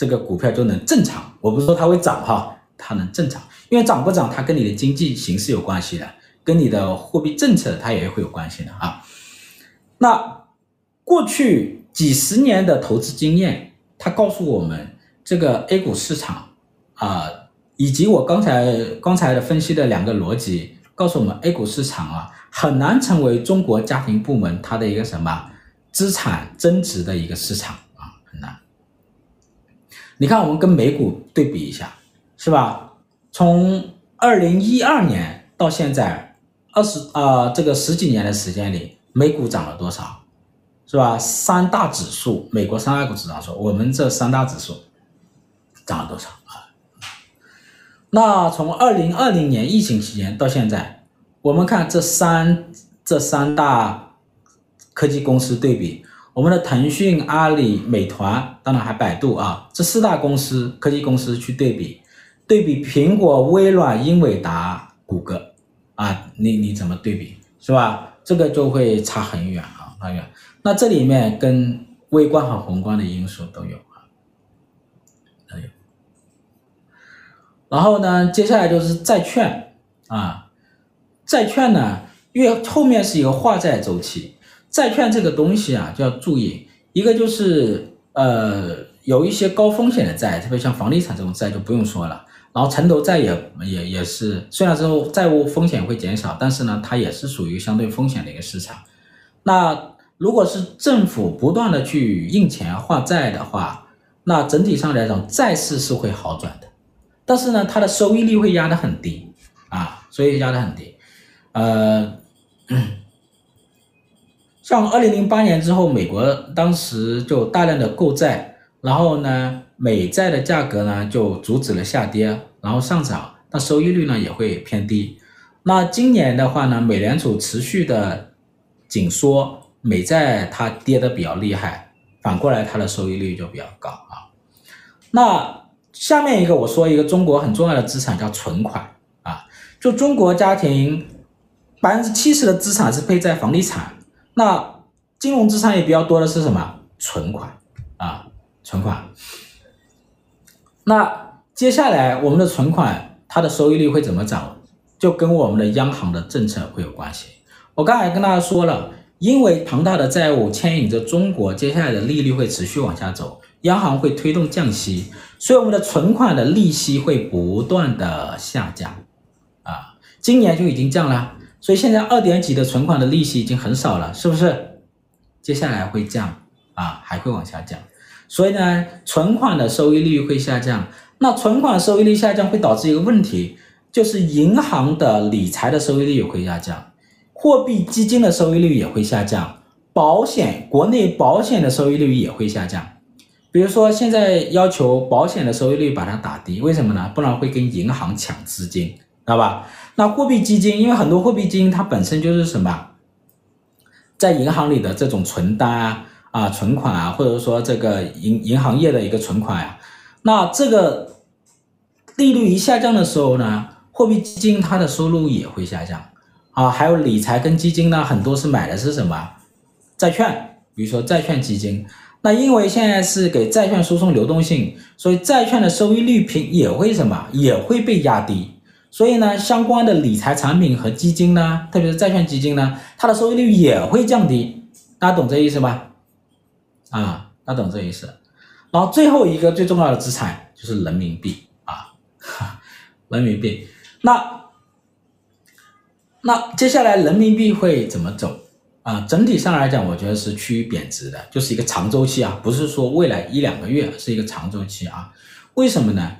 这个股票就能正常。我不是说它会涨哈，它能正常，因为涨不涨它跟你的经济形势有关系的，跟你的货币政策它也会有关系的啊。那过去几十年的投资经验，它告诉我们，这个 A 股市场啊。以及我刚才刚才的分析的两个逻辑，告诉我们 A 股市场啊，很难成为中国家庭部门它的一个什么资产增值的一个市场啊，很难。你看，我们跟美股对比一下，是吧？从二零一二年到现在二十啊这个十几年的时间里，美股涨了多少？是吧？三大指数，美国三大股指数，我们这三大指数涨了多少？那从二零二零年疫情期间到现在，我们看这三这三大科技公司对比，我们的腾讯、阿里、美团，当然还百度啊，这四大公司科技公司去对比，对比苹果、微软、英伟达、谷歌，啊，你你怎么对比是吧？这个就会差很远啊，很远。那这里面跟微观和宏观的因素都有啊，都有。然后呢，接下来就是债券啊，债券呢，因为后面是一个化债周期，债券这个东西啊，就要注意，一个就是呃，有一些高风险的债，特别像房地产这种债就不用说了，然后城投债也也也是，虽然说债务风险会减少，但是呢，它也是属于相对风险的一个市场。那如果是政府不断的去印钱化债的话，那整体上来讲，债市是会好转的，但是呢，它的收益率会压得很低。啊，所以压得很低。呃，像二零零八年之后，美国当时就大量的购债，然后呢，美债的价格呢就阻止了下跌，然后上涨，那收益率呢也会偏低。那今年的话呢，美联储持续的紧缩，美债它跌得比较厉害，反过来它的收益率就比较高啊。那下面一个我说一个中国很重要的资产叫存款啊，就中国家庭。百分之七十的资产是配在房地产，那金融资产也比较多的是什么？存款啊，存款。那接下来我们的存款它的收益率会怎么涨？就跟我们的央行的政策会有关系。我刚才跟大家说了，因为庞大的债务牵引着中国接下来的利率会持续往下走，央行会推动降息，所以我们的存款的利息会不断的下降啊，今年就已经降了。所以现在二点几的存款的利息已经很少了，是不是？接下来会降啊，还会往下降。所以呢，存款的收益率会下降。那存款收益率下降会导致一个问题，就是银行的理财的收益率也会下降，货币基金的收益率也会下降，保险国内保险的收益率也会下降。比如说现在要求保险的收益率把它打低，为什么呢？不然会跟银行抢资金，知道吧？那货币基金，因为很多货币基金它本身就是什么，在银行里的这种存单啊、啊存款啊，或者说这个银银行业的一个存款、啊，那这个利率一下降的时候呢，货币基金它的收入也会下降啊。还有理财跟基金呢，很多是买的是什么债券，比如说债券基金。那因为现在是给债券输送流动性，所以债券的收益率平也会什么，也会被压低。所以呢，相关的理财产品和基金呢，特别是债券基金呢，它的收益率也会降低。大家懂这意思吧？啊，大家懂这意思。然后最后一个最重要的资产就是人民币啊，<laughs> 人民币。那那接下来人民币会怎么走啊？整体上来讲，我觉得是趋于贬值的，就是一个长周期啊，不是说未来一两个月，是一个长周期啊。为什么呢？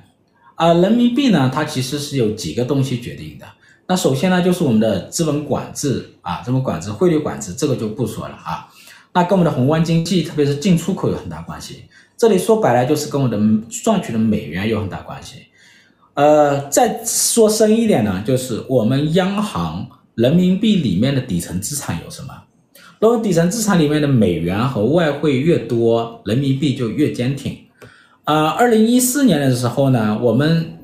啊，人民币呢，它其实是有几个东西决定的。那首先呢，就是我们的资本管制啊，资本管制、汇率管制，这个就不说了啊。那跟我们的宏观经济，特别是进出口有很大关系。这里说白了就是跟我们的赚取的美元有很大关系。呃，再说深一点呢，就是我们央行人民币里面的底层资产有什么？如果底层资产里面的美元和外汇越多，人民币就越坚挺。啊，二零一四年的时候呢，我们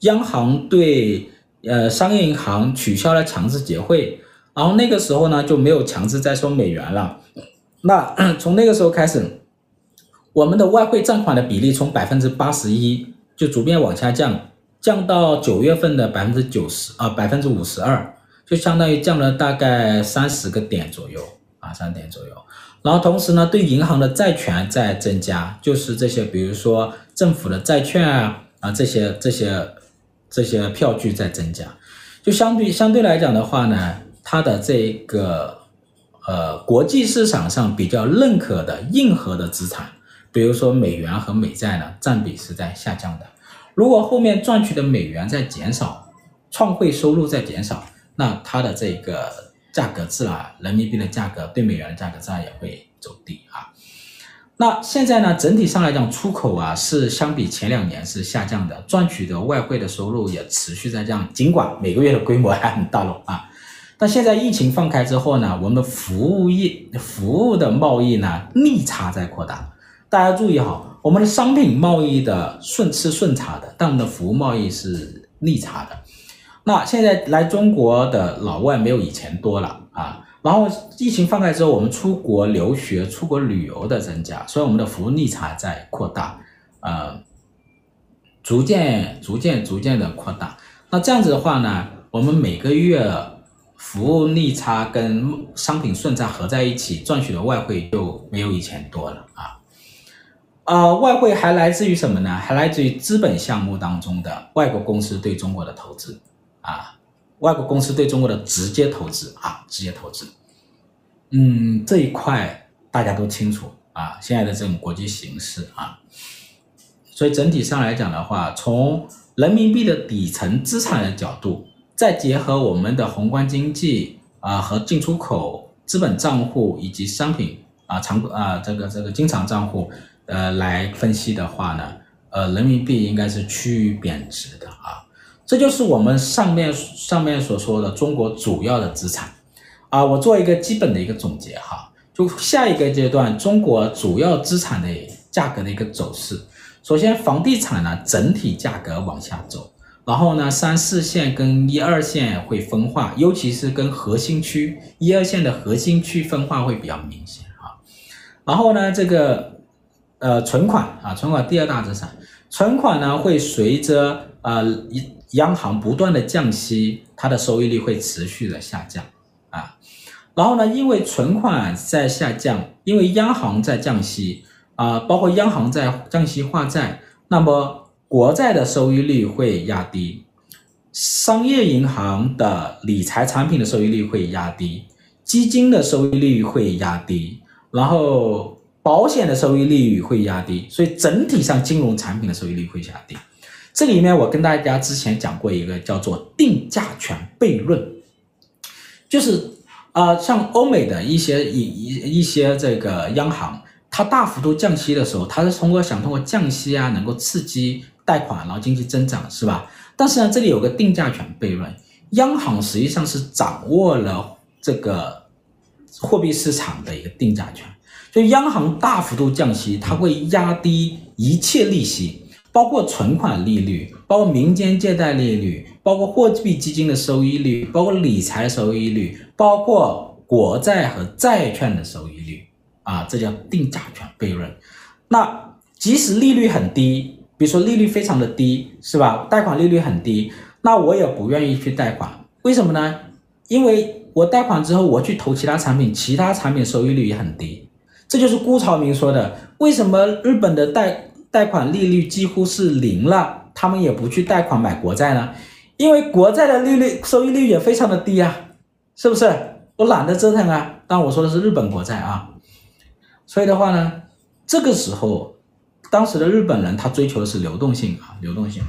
央行对呃商业银行取消了强制结汇，然后那个时候呢就没有强制再收美元了。那从那个时候开始，我们的外汇占款的比例从百分之八十一就逐渐往下降，降到九月份的百分之九十啊，百分之五十二，就相当于降了大概三十个点左右啊，三点左右。然后同时呢，对银行的债权在增加，就是这些，比如说政府的债券啊啊这些这些这些票据在增加，就相对相对来讲的话呢，它的这个呃国际市场上比较认可的硬核的资产，比如说美元和美债呢，占比是在下降的。如果后面赚取的美元在减少，创汇收入在减少，那它的这个。价格自然，人民币的价格对美元的价格自然也会走低啊。那现在呢，整体上来讲，出口啊是相比前两年是下降的，赚取的外汇的收入也持续在降，尽管每个月的规模还很大了啊。但现在疫情放开之后呢，我们服务业服务的贸易呢逆差在扩大。大家注意哈，我们的商品贸易的顺吃顺差的，但我们的服务贸易是逆差的。那现在来中国的老外没有以前多了啊，然后疫情放开之后，我们出国留学、出国旅游的增加，所以我们的服务逆差在扩大，呃，逐渐、逐渐、逐渐的扩大。那这样子的话呢，我们每个月服务逆差跟商品顺差合在一起，赚取的外汇就没有以前多了啊。呃，外汇还来自于什么呢？还来自于资本项目当中的外国公司对中国的投资啊，外国公司对中国的直接投资啊，直接投资。嗯，这一块大家都清楚啊，现在的这种国际形势啊，所以整体上来讲的话，从人民币的底层资产的角度，再结合我们的宏观经济啊和进出口资本账户以及商品啊长啊这个这个经常账户。呃，来分析的话呢，呃，人民币应该是趋于贬值的啊，这就是我们上面上面所说的中国主要的资产啊。我做一个基本的一个总结哈，就下一个阶段中国主要资产的价格的一个走势。首先，房地产呢整体价格往下走，然后呢，三四线跟一二线会分化，尤其是跟核心区一二线的核心区分化会比较明显啊。然后呢，这个。呃，存款啊，存款第二大资产，存款呢会随着呃一央行不断的降息，它的收益率会持续的下降啊。然后呢，因为存款在下降，因为央行在降息啊，包括央行在降息化债，那么国债的收益率会压低，商业银行的理财产品的收益率会压低，基金的收益率会压低，然后。保险的收益率会压低，所以整体上金融产品的收益率会下跌。这里面我跟大家之前讲过一个叫做定价权悖论，就是、呃，像欧美的一些一一一些这个央行，它大幅度降息的时候，它是通过想通过降息啊，能够刺激贷款，然后经济增长，是吧？但是呢，这里有个定价权悖论，央行实际上是掌握了这个货币市场的一个定价权。就央行大幅度降息，它会压低一切利息，包括存款利率，包括民间借贷利率，包括货币基金的收益率，包括理财收益率，包括国债和债券的收益率，啊，这叫定价权悖论。那即使利率很低，比如说利率非常的低，是吧？贷款利率很低，那我也不愿意去贷款，为什么呢？因为我贷款之后，我去投其他产品，其他产品收益率也很低。这就是辜朝明说的，为什么日本的贷贷款利率几乎是零了，他们也不去贷款买国债呢？因为国债的利率收益率也非常的低啊，是不是？我懒得折腾啊。但我说的是日本国债啊。所以的话呢，这个时候，当时的日本人他追求的是流动性啊，流动性。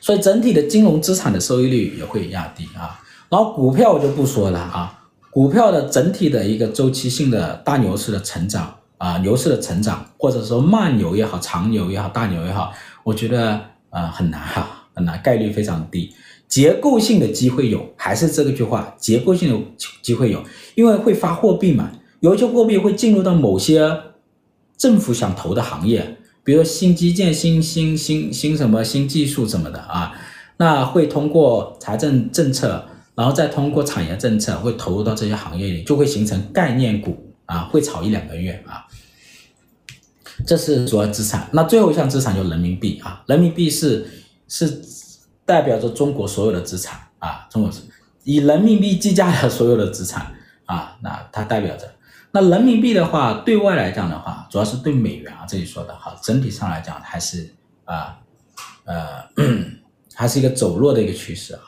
所以整体的金融资产的收益率也会压低啊。然后股票我就不说了啊。股票的整体的一个周期性的大牛市的成长啊，牛市的成长，或者说慢牛也好，长牛也好，大牛也好，我觉得呃很难哈，很难，概率非常低。结构性的机会有，还是这个句话，结构性的机会有，因为会发货币嘛，有些货币会进入到某些政府想投的行业，比如新基建、新新新新什么新技术什么的啊，那会通过财政政策。然后再通过产业政策会投入到这些行业里，就会形成概念股啊，会炒一两个月啊。这是主要资产。那最后一项资产就是人民币啊，人民币是是代表着中国所有的资产啊，中国是以人民币计价的所有的资产啊，那它代表着。那人民币的话，对外来讲的话，主要是对美元啊这里说的哈，整体上来讲还是啊呃 <clears throat> 还是一个走弱的一个趋势啊。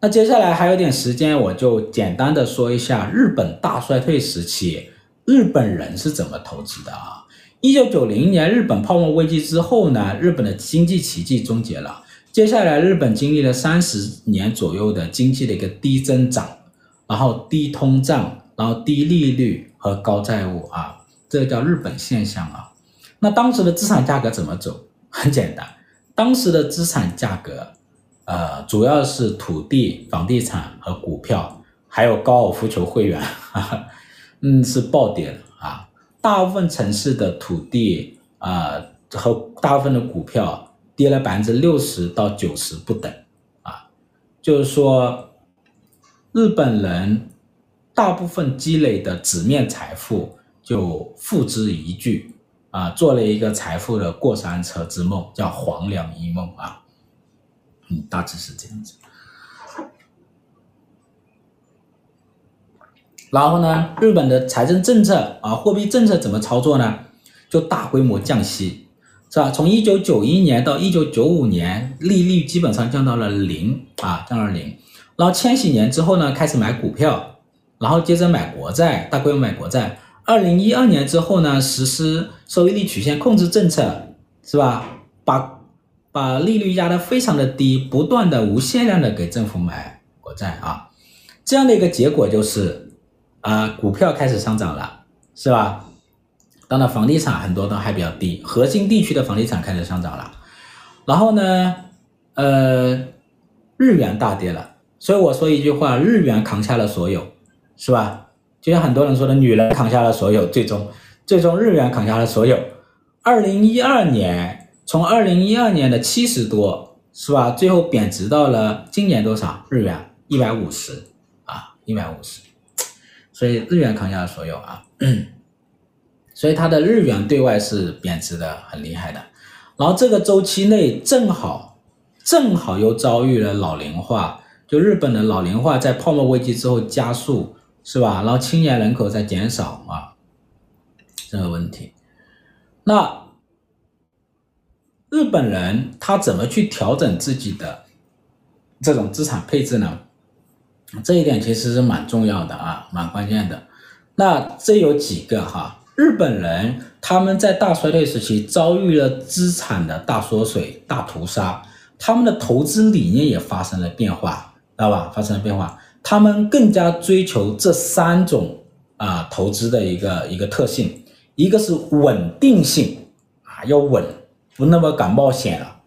那接下来还有点时间，我就简单的说一下日本大衰退时期日本人是怎么投资的啊。一九九零年日本泡沫危机之后呢，日本的经济奇迹终结了。接下来日本经历了三十年左右的经济的一个低增长，然后低通胀，然后低利率和高债务啊，这叫日本现象啊。那当时的资产价格怎么走？很简单，当时的资产价格。呃，主要是土地、房地产和股票，还有高尔夫球会员，哈哈，嗯，是暴跌的。大部分城市的土地啊、和大部分的股票跌了百分之六十到九十不等啊。就是说，日本人大部分积累的纸面财富就付之一炬啊，做了一个财富的过山车之梦，叫黄粱一梦啊。嗯，大致是这样子。然后呢，日本的财政政策啊，货币政策怎么操作呢？就大规模降息，是吧？从一九九一年到一九九五年，利率基本上降到了零啊，降到了零。然后千禧年之后呢，开始买股票，然后接着买国债，大规模买国债。二零一二年之后呢，实施收益率曲线控制政策，是吧？把把利率压得非常的低，不断的无限量的给政府买国债啊，这样的一个结果就是，啊、股票开始上涨了，是吧？当然，房地产很多都还比较低，核心地区的房地产开始上涨了，然后呢，呃，日元大跌了。所以我说一句话，日元扛下了所有，是吧？就像很多人说的，女人扛下了所有，最终，最终日元扛下了所有。二零一二年，从二零一二年的七十多，是吧？最后贬值到了今年多少？日元一百五十啊，一百五十。所以日元扛下了所有啊，<clears throat> 所以它的日元对外是贬值的很厉害的。然后这个周期内正好，正好又遭遇了老龄化。就日本的老龄化在泡沫危机之后加速，是吧？然后青年人口在减少啊，这个问题。那日本人他怎么去调整自己的这种资产配置呢？这一点其实是蛮重要的啊，蛮关键的。那这有几个哈？日本人他们在大衰退时期遭遇了资产的大缩水、大屠杀，他们的投资理念也发生了变化。知道吧？发生了变化，他们更加追求这三种啊投资的一个一个特性，一个是稳定性啊，要稳，不那么敢冒险了。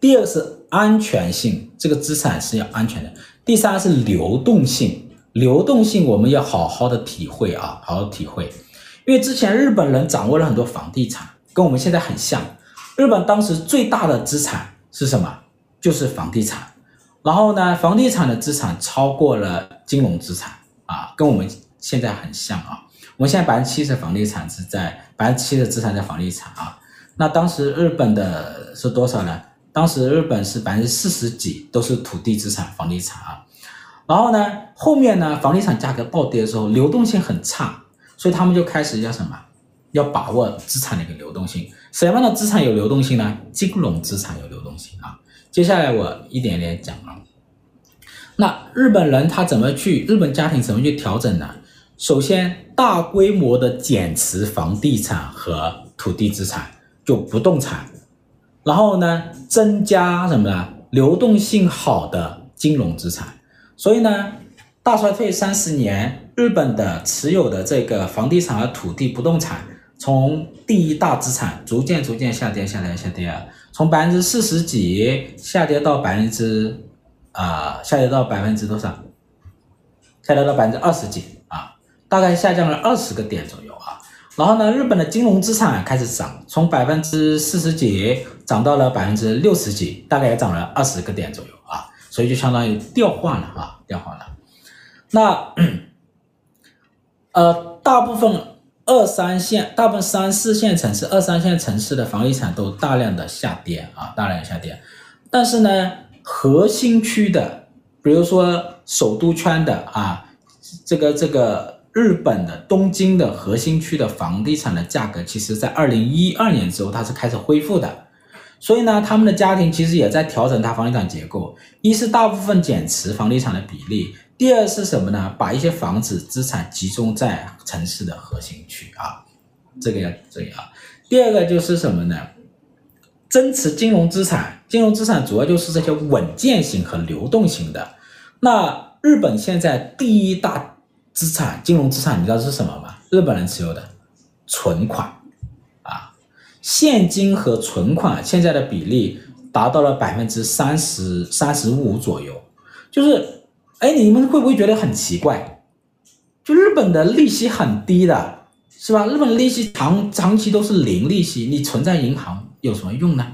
第二是安全性，这个资产是要安全的。第三是流动性，流动性我们要好好的体会啊，好好体会。因为之前日本人掌握了很多房地产，跟我们现在很像。日本当时最大的资产是什么？就是房地产。然后呢，房地产的资产超过了金融资产啊，跟我们现在很像啊。我们现在百分之七十的房地产是在百分之七的资产在房地产啊。那当时日本的是多少呢？当时日本是百分之四十几都是土地资产房地产啊。然后呢，后面呢，房地产价格暴跌的时候，流动性很差，所以他们就开始要什么？要把握资产的一个流动性。什么样的资产有流动性呢？金融资产有流动性啊。接下来我一点点讲啊，那日本人他怎么去？日本家庭怎么去调整呢？首先，大规模的减持房地产和土地资产，就不动产，然后呢，增加什么呢？流动性好的金融资产。所以呢，大衰退三十年，日本的持有的这个房地产和土地不动产，从第一大资产逐渐逐渐下跌，下跌，下跌。从百分之四十几下跌到百分之啊，下跌到百分之多少？下跌到百分之二十几啊，大概下降了二十个点左右。然后呢，日本的金融资产开始涨，从百分之四十几涨到了百分之六十几，大概也涨了二十个点左右啊。所以就相当于调换了啊，调换了。那呃，大部分。二三线，大部分三四线城市、二三线城市的房地产都大量的下跌啊，大量下跌。但是呢，核心区的，比如说首都圈的啊，这个这个日本的东京的核心区的房地产的价格，其实在二零一二年之后它是开始恢复的。所以呢，他们的家庭其实也在调整它房地产结构，一是大部分减持房地产的比例。第二是什么呢？把一些房子资产集中在城市的核心区啊，这个要注意啊。第二个就是什么呢？增持金融资产，金融资产主要就是这些稳健型和流动型的。那日本现在第一大资产，金融资产，你知道是什么吗？日本人持有的存款啊，现金和存款现在的比例达到了百分之三十三十五左右，就是。哎，你们会不会觉得很奇怪？就日本的利息很低的，是吧？日本利息长长期都是零利息，你存在银行有什么用呢？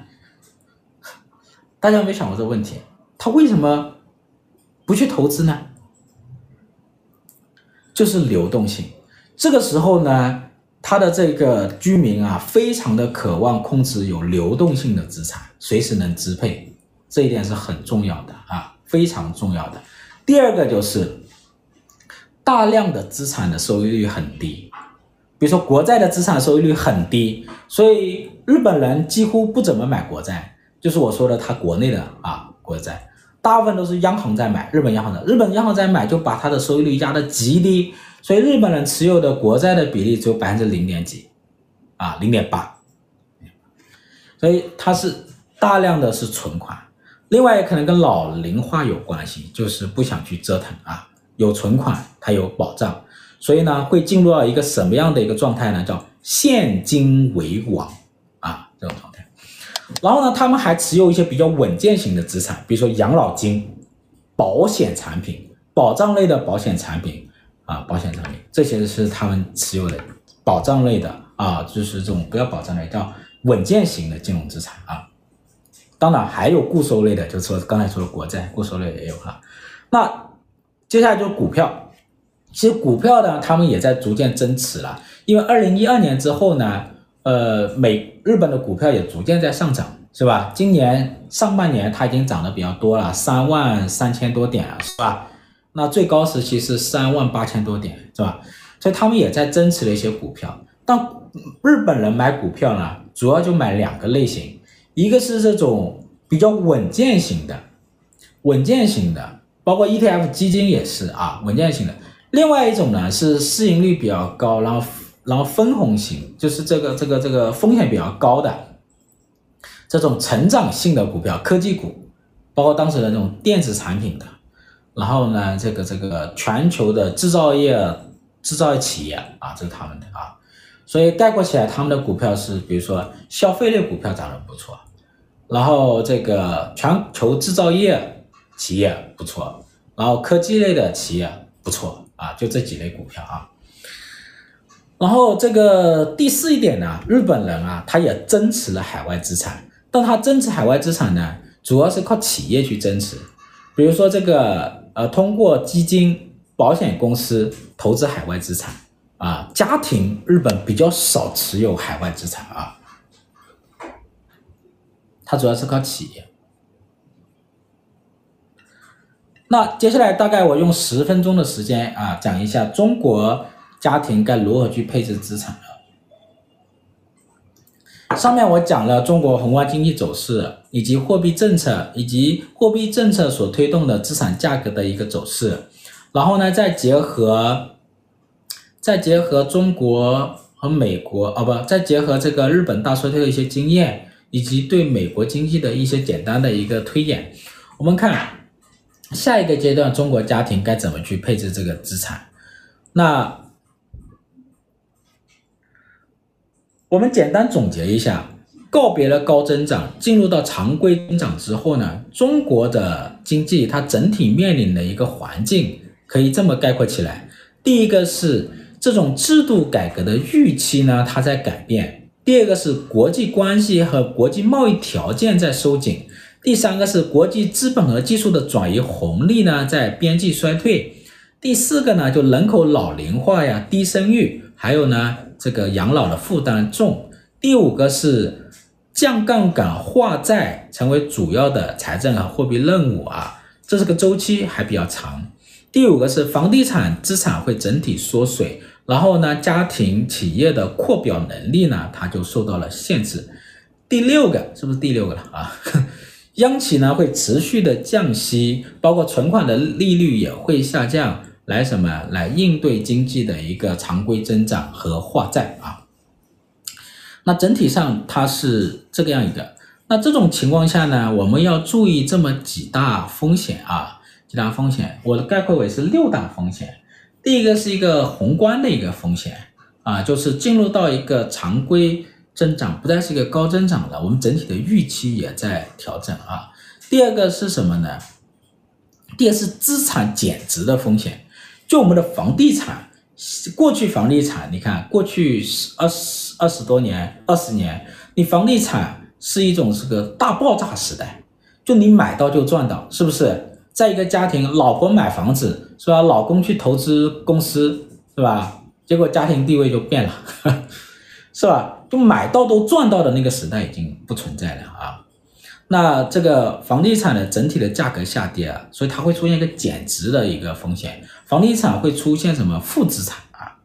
大家有没有想过这个问题？他为什么不去投资呢？就是流动性。这个时候呢，他的这个居民啊，非常的渴望控制有流动性的资产，随时能支配，这一点是很重要的啊，非常重要的。第二个就是大量的资产的收益率很低，比比如说国债的资产收益率很低，所以日本人几乎不怎么买国债，就是我说的他国内的啊国债，大部分都是央行在买，日本央行的，日本央行在买就把它的收益率压得极低，所以日本人持有的国债的比例只有百分之零点几，啊零点八，所以它是大量的是存款，另外也可能跟老龄化有关系，就是不想去折腾啊，有存款它有保障。所以呢，会进入到一个什么样的一个状态呢？叫现金为王啊，这种状。然后呢，他们还持有一些比较稳健型的资产，比如说养老金、保险产品、保障类的保险产品啊，保险产品这些是他们持有的保障类的啊，就是这种不要保障类，叫稳健型的金融资产啊。当然还有固收类的，就是说刚才说的国债，固收类也有哈。那接下来就是股票。其实股票呢，他们也在逐渐增持了，因为二零一二年之后呢，呃，美日本的股票也逐渐在上涨，是吧？今年上半年它已经涨得比较多了，三万三千多点了，是吧？那最高时期是三万八千多点，是吧？所以他们也在增持了一些股票。但日本人买股票呢，主要就买两个类型，一个是这种比较稳健型的，稳健型的，包括 ETF 基金也是啊，稳健型的。另外一种呢是市盈率比较高，然后然后分红型，就是这个这个这个风险比较高的这种成长性的股票，科技股，包括当时的那种电子产品的，然后呢这个这个全球的制造业制造业企业啊，这是他们的啊，所以概括起来，他们的股票是比如说消费类股票涨得不错，然后这个全球制造业企业不错，然后科技类的企业不错。啊，就这几类股票啊，然后这个第四一点呢，日本人啊，他也增持了海外资产，但他增持海外资产呢，主要是靠企业去增持，比如说这个呃，通过基金、保险公司投资海外资产啊，家庭日本比较少持有海外资产啊，它主要是靠企业。那接下来大概我用十分钟的时间啊，讲一下中国家庭该如何去配置资产了。上面我讲了中国宏观经济走势，以及货币政策，以及货币政策所推动的资产价格的一个走势，然后呢，再结合，再结合中国和美国，哦不，再结合这个日本大衰退的一些经验，以及对美国经济的一些简单的一个推演，我们看。下一个阶段，中国家庭该怎么去配置这个资产？那我们简单总结一下，告别了高增长，进入到常规增长之后呢，中国的经济它整体面临的一个环境，可以这么概括起来：第一个是这种制度改革的预期呢，它在改变；第二个是国际关系和国际贸易条件在收紧。第三个是国际资本和技术的转移红利呢，在边际衰退。第四个呢，就人口老龄化呀，低生育，还有呢，这个养老的负担重。第五个是降杠杆化债成为主要的财政和货币任务啊，这是个周期还比较长。第五个是房地产资产会整体缩水，然后呢，家庭企业的扩表能力呢，它就受到了限制。第六个是不是第六个了啊？央企呢会持续的降息，包括存款的利率也会下降，来什么？来应对经济的一个常规增长和化债啊。那整体上它是这个样一个。那这种情况下呢，我们要注意这么几大风险啊，几大风险，我的概括为是六大风险。第一个是一个宏观的一个风险啊，就是进入到一个常规。增长不再是一个高增长了，我们整体的预期也在调整啊。第二个是什么呢？第二是资产减值的风险，就我们的房地产，过去房地产，你看过去二十二十多年、二十年，你房地产是一种是个大爆炸时代，就你买到就赚到，是不是？在一个家庭，老婆买房子是吧？老公去投资公司是吧？结果家庭地位就变了，<laughs> 是吧？就买到都赚到的那个时代已经不存在了啊，那这个房地产的整体的价格下跌啊，所以它会出现一个减值的一个风险，房地产会出现什么负资产啊？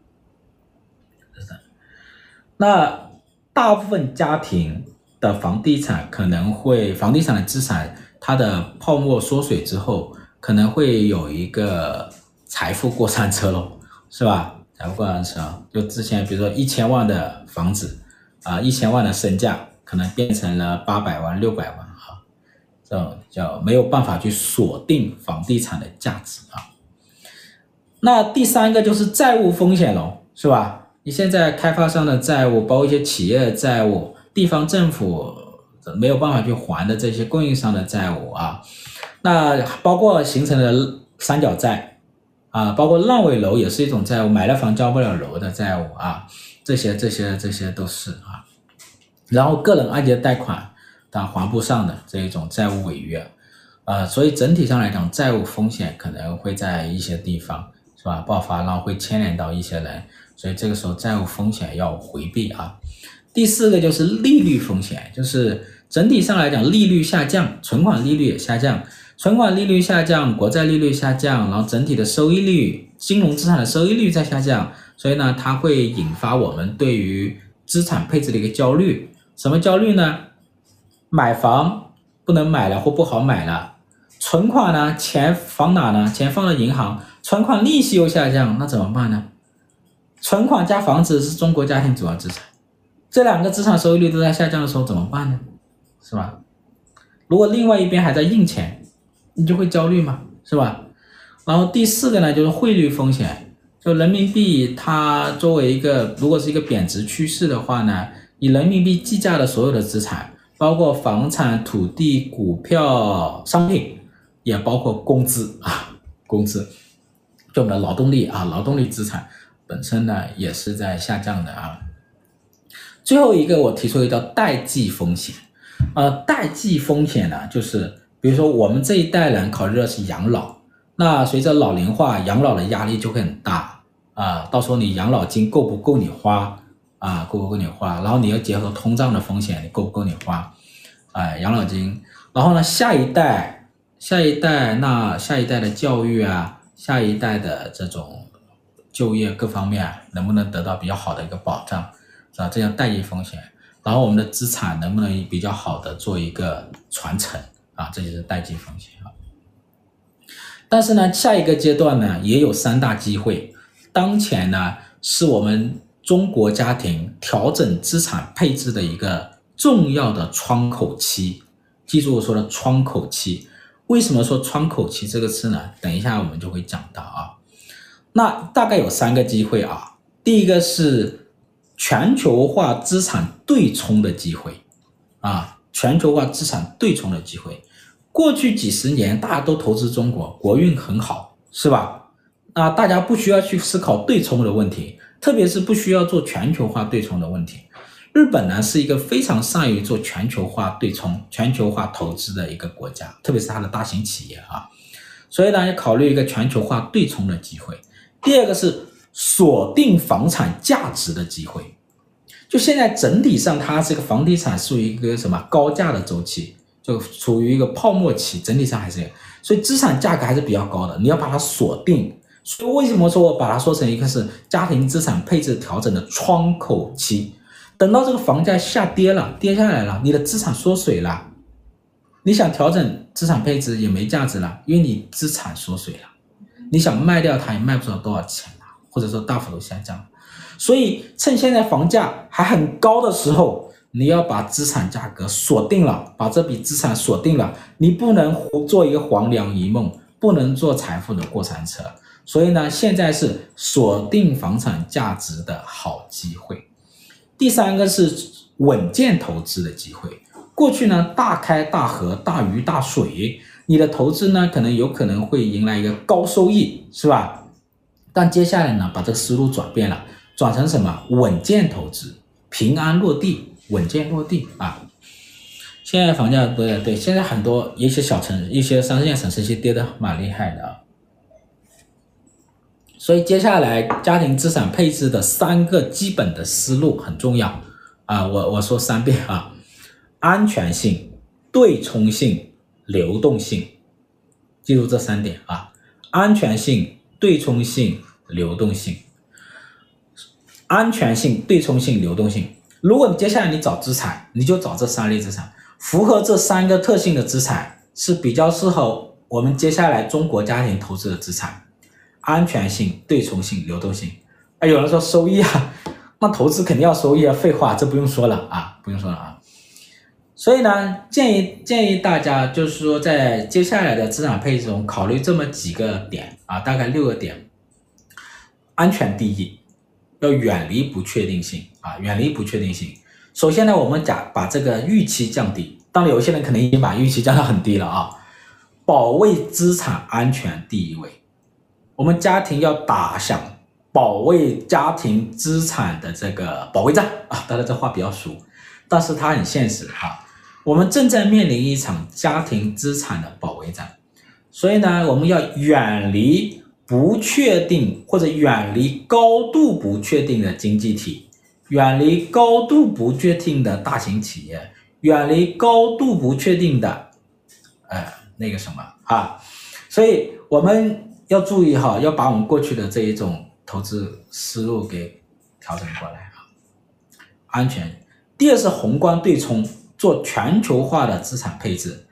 那大部分家庭的房地产可能会，房地产的资产它的泡沫缩水之后，可能会有一个财富过山车喽，是吧？财富过山车，就之前比如说一千万的房子啊，一千万的身价，可能变成了八百万、六百万哈，这种叫没有办法去锁定房地产的价值啊。那第三个就是债务风险喽，是吧？你现在开发商的债务，包括一些企业债务，地方政府没有办法去还的这些供应商的债务啊，那包括形成的三角债啊，包括烂尾楼也是一种债务，买了房交不了楼的债务啊，这些这些这些都是啊。然后个人按揭贷款但还不上的这一种债务违约，啊，所以整体上来讲，债务风险可能会在一些地方。是吧？爆发，然后会牵连到一些人，所以这个时候债务风险要回避啊。第四个就是利率风险，就是整体上来讲，利率下降，存款利率也下降，存款利率下降，国债利率下降，然后整体的收益率，金融资产的收益率在下降，所以呢，它会引发我们对于资产配置的一个焦虑。什么焦虑呢？买房不能买了或不好买了，存款呢？钱放哪呢？钱放在银行。存款利息又下降，那怎么办呢？存款加房子是中国家庭主要资产，这两个资产收益率都在下降的时候怎么办呢？是吧？如果另外一边还在印钱，你就会焦虑嘛，是吧？然后第四个呢，就是汇率风险，就人民币它作为一个如果是一个贬值趋势的话呢，以人民币计价的所有的资产，包括房产、土地、股票、商品，也包括工资啊，工资。就我们的劳动力啊，劳动力资产本身呢也是在下降的啊。最后一个我提出一个叫代际风险，呃，代际风险呢就是比如说我们这一代人考虑的是养老，那随着老龄化，养老的压力就会很大啊。到时候你养老金够不够你花啊？够不够你花？然后你要结合通胀的风险，你够不够你花？哎，养老金。然后呢，下一代，下一代，那下一代的教育啊。下一代的这种就业各方面能不能得到比较好的一个保障，是吧？这叫代际风险。然后我们的资产能不能比较好的做一个传承啊？这就是代际风险啊。但是呢，下一个阶段呢，也有三大机会。当前呢，是我们中国家庭调整资产配置的一个重要的窗口期。记住我说的窗口期。为什么说窗口期这个词呢？等一下我们就会讲到啊。那大概有三个机会啊。第一个是全球化资产对冲的机会啊，全球化资产对冲的机会。过去几十年大家都投资中国，国运很好，是吧？那大家不需要去思考对冲的问题，特别是不需要做全球化对冲的问题。日本呢是一个非常善于做全球化对冲、全球化投资的一个国家，特别是它的大型企业啊，所以呢要考虑一个全球化对冲的机会。第二个是锁定房产价值的机会，就现在整体上它这个房地产属于一个什么高价的周期，就处于一个泡沫期，整体上还是，所以资产价格还是比较高的，你要把它锁定。所以为什么说我把它说成一个是家庭资产配置调整的窗口期？等到这个房价下跌了，跌下来了，你的资产缩水了，你想调整资产配置也没价值了，因为你资产缩水了，你想卖掉它也卖不出多少钱了，或者说大幅度下降。所以趁现在房价还很高的时候，你要把资产价格锁定了，把这笔资产锁定了，你不能做一个黄粱一梦，不能做财富的过山车。所以呢，现在是锁定房产价值的好机会。第三个是稳健投资的机会。过去呢，大开大合、大鱼大水，你的投资呢，可能有可能会迎来一个高收益，是吧？但接下来呢，把这个思路转变了，转成什么？稳健投资，平安落地，稳健落地啊！现在房价对对，现在很多一些小城、一些三四线城市，其实跌得蛮厉害的啊。所以接下来家庭资产配置的三个基本的思路很重要啊，我我说三遍啊，安全性、对冲性、流动性，记住这三点啊，安全性、对冲性、流动性。安全性、对冲性、流动性。如果你接下来你找资产，你就找这三类资产，符合这三个特性的资产是比较适合我们接下来中国家庭投资的资产。安全性、对冲性、流动性。哎，有人说收益啊，<laughs> 那投资肯定要收益啊，废话，这不用说了啊，不用说了啊。所以呢，建议建议大家就是说，在接下来的资产配置中考虑这么几个点啊，大概六个点。安全第一，要远离不确定性啊，远离不确定性。首先呢，我们讲把这个预期降低。当然，有些人可能已经把预期降到很低了啊。保卫资产安全第一位，我们家庭要打响保卫家庭资产的这个保卫战啊。当然，这话比较俗，但是它很现实哈。我们正在面临一场家庭资产的保卫战，所以呢，我们要远离不确定或者远离高度不确定的经济体，远离高度不确定的大型企业，远离高度不确定的，呃，那个什么啊，所以我们要注意哈，要把我们过去的这一种投资思路给调整过来啊，安全。第二是宏观对冲。做全球化的资产配置，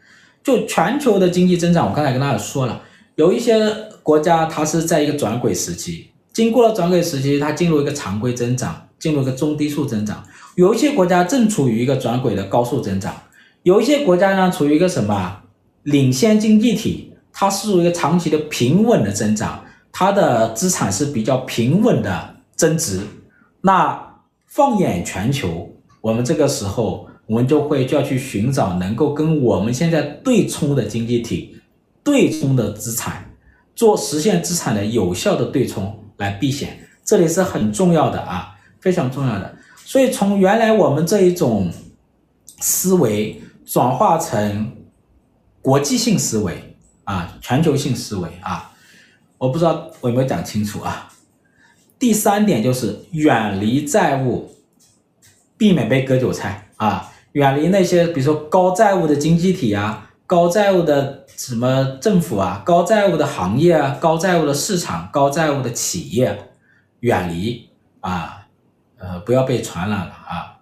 就全球的经济增长，我刚才跟大家说了，有一些国家它是在一个转轨时期，经过了转轨时期，它进入一个常规增长，进入一个中低速增长；有一些国家正处于一个转轨的高速增长；有一些国家呢处于一个什么领先经济体，它是属于一个长期的平稳的增长，它的资产是比较平稳的增值。那放眼全球，我们这个时候。我们就会就要去寻找能够跟我们现在对冲的经济体对冲的资产，做实现资产的有效的对冲来避险，这里是很重要的啊，非常重要的。所以从原来我们这一种思维转化成国际性思维啊，全球性思维啊，我不知道我有没有讲清楚啊。第三点就是远离债务，避免被割韭菜啊。远离那些，比如说高债务的经济体啊，高债务的什么政府啊，高债务的行业啊，高债务的市场，高债务的企业，远离啊，呃，不要被传染了啊。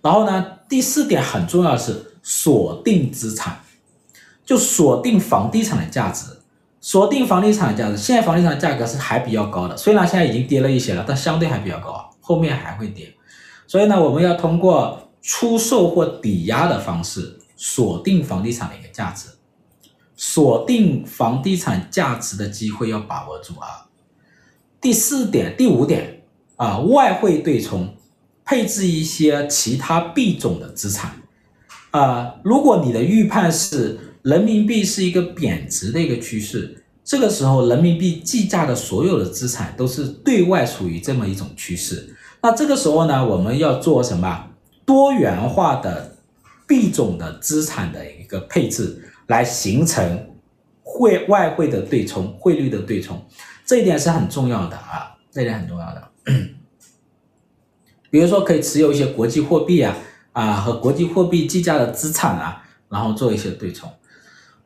然后呢，第四点很重要是锁定资产，就锁定房地产的价值，锁定房地产的价值。现在房地产的价格是还比较高的，虽然现在已经跌了一些了，但相对还比较高，后面还会跌。所以呢，我们要通过。出售或抵押的方式锁定房地产的一个价值，锁定房地产价值的机会要把握住啊。第四点、第五点啊，外汇对冲，配置一些其他币种的资产啊。如果你的预判是人民币是一个贬值的一个趋势，这个时候人民币计价的所有的资产都是对外属于这么一种趋势。那这个时候呢，我们要做什么？多元化的币种的资产的一个配置，来形成汇外汇的对冲、汇率的对冲，这一点是很重要的啊，这一点很重要的。<clears throat> 比如说，可以持有一些国际货币啊啊和国际货币计价的资产啊，然后做一些对冲。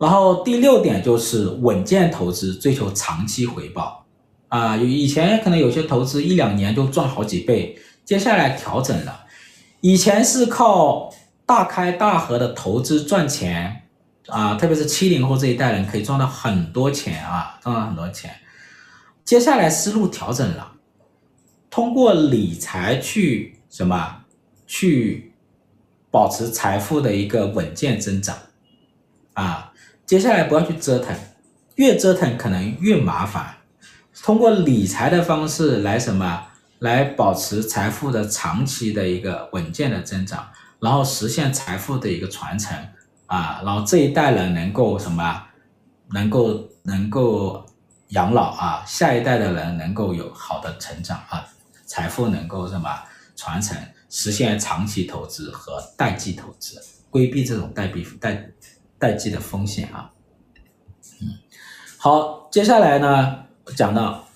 然后第六点就是稳健投资，追求长期回报啊。以前可能有些投资一两年就赚好几倍，接下来调整了。以前是靠大开大合的投资赚钱啊，特别是七零后这一代人可以赚到很多钱啊，赚到很多钱。接下来思路调整了，通过理财去什么？去保持财富的一个稳健增长啊。接下来不要去折腾，越折腾可能越麻烦。通过理财的方式来什么？来保持财富的长期的一个稳健的增长，然后实现财富的一个传承啊，然后这一代人能够什么，能够能够养老啊，下一代的人能够有好的成长啊，财富能够什么传承，实现长期投资和代际投资，规避这种代币代代际的风险啊。嗯，好，接下来呢讲到。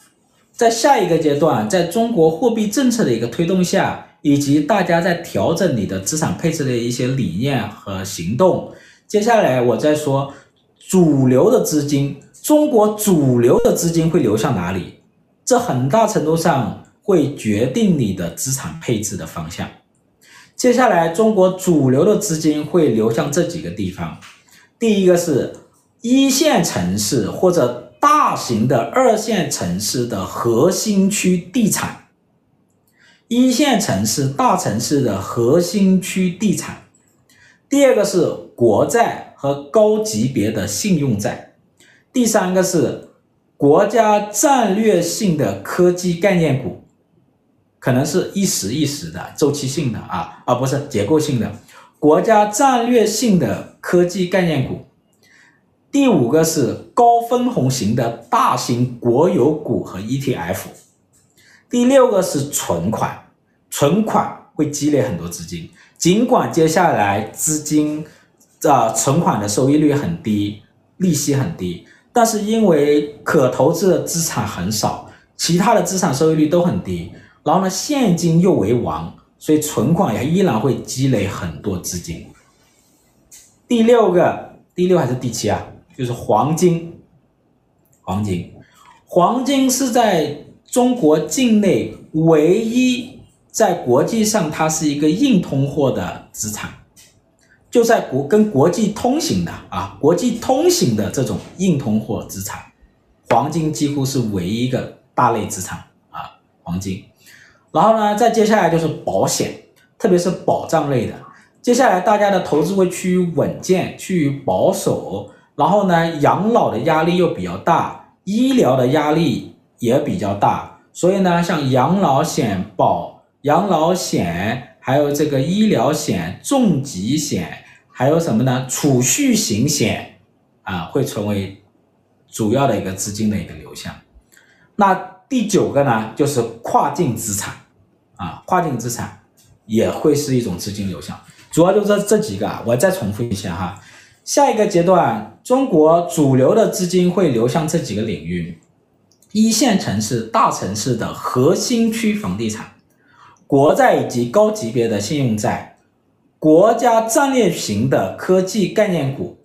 在下一个阶段，在中国货币政策的一个推动下，以及大家在调整你的资产配置的一些理念和行动，接下来我再说主流的资金，中国主流的资金会流向哪里？这很大程度上会决定你的资产配置的方向。接下来，中国主流的资金会流向这几个地方。第一个是一线城市或者大型的二线城市的核心区地产。一线城市、大城市的核心区地产。第二个是国债和高级别的信用债。第三个是国家战略性的科技概念股。可能是一时一时的周期性的啊，而不是结构性的国家战略性的科技概念股。第五个是高分红型的大型国有股和 ETF。第六个是存款，存款会积累很多资金，尽管接下来资金的存款的收益率很低，利息很低，但是因为可投资的资产很少，其他的资产收益率都很低。然后呢，现金又为王，所以存款也依然会积累很多资金。第六个，第六还是第七啊？就是黄金。黄金，黄金是在中国境内唯一在国际上它是一个硬通货的资产，就在国跟国际通行的啊，国际通行的这种硬通货资产，黄金几乎是唯一一个大类资产啊，黄金。然后呢，再接下来就是保险，特别是保障类的。接下来大家的投资会趋于稳健，趋于保守。然后呢，养老的压力又比较大，医疗的压力也比较大。所以呢，像养老险、保养老险，还有这个医疗险、重疾险，还有什么呢？储蓄型险啊，会成为主要的一个资金的一个流向。那第九个呢，就是跨境资产。啊，跨境资产也会是一种资金流向，主要就这这几个啊，我再重复一下哈。下一个阶段，中国主流的资金会流向这几个领域：一线城市、大城市的核心区房地产、国债以及高级别的信用债、国家战略型的科技概念股、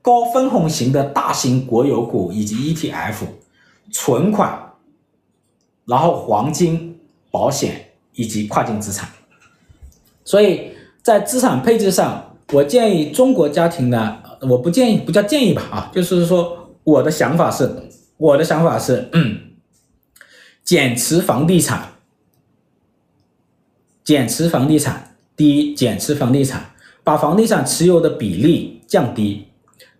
高分红型的大型国有股以及 ETF、存款，然后黄金、保险。以及跨境资产，所以在资产配置上，我建议中国家庭呢，我不建议，不叫建议吧，啊，就是说我的想法是，我的想法是，嗯，减持房地产，减持房地产，第一，减持房地产，把房地产持有的比例降低；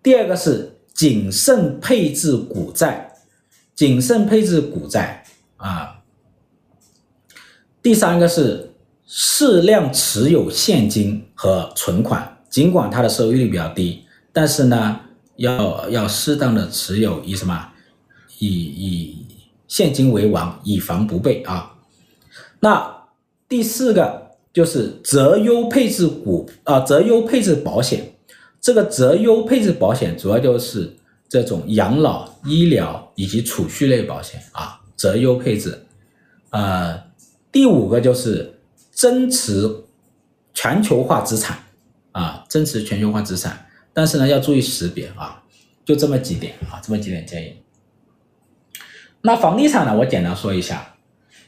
第二个是谨慎配置股债，谨慎配置股债，啊。第三个是适量持有现金和存款，尽管它的收益率比较低，但是呢，要要适当的持有，以什么？以以现金为王，以防不备啊。那第四个就是择优配置股啊，择优配置保险。这个择优配置保险主要就是这种养老、医疗以及储蓄类保险啊，择优配置，呃。第五个就是增持全球化资产啊，增持全球化资产，但是呢要注意识别啊，就这么几点啊，这么几点建议。那房地产呢，我简单说一下。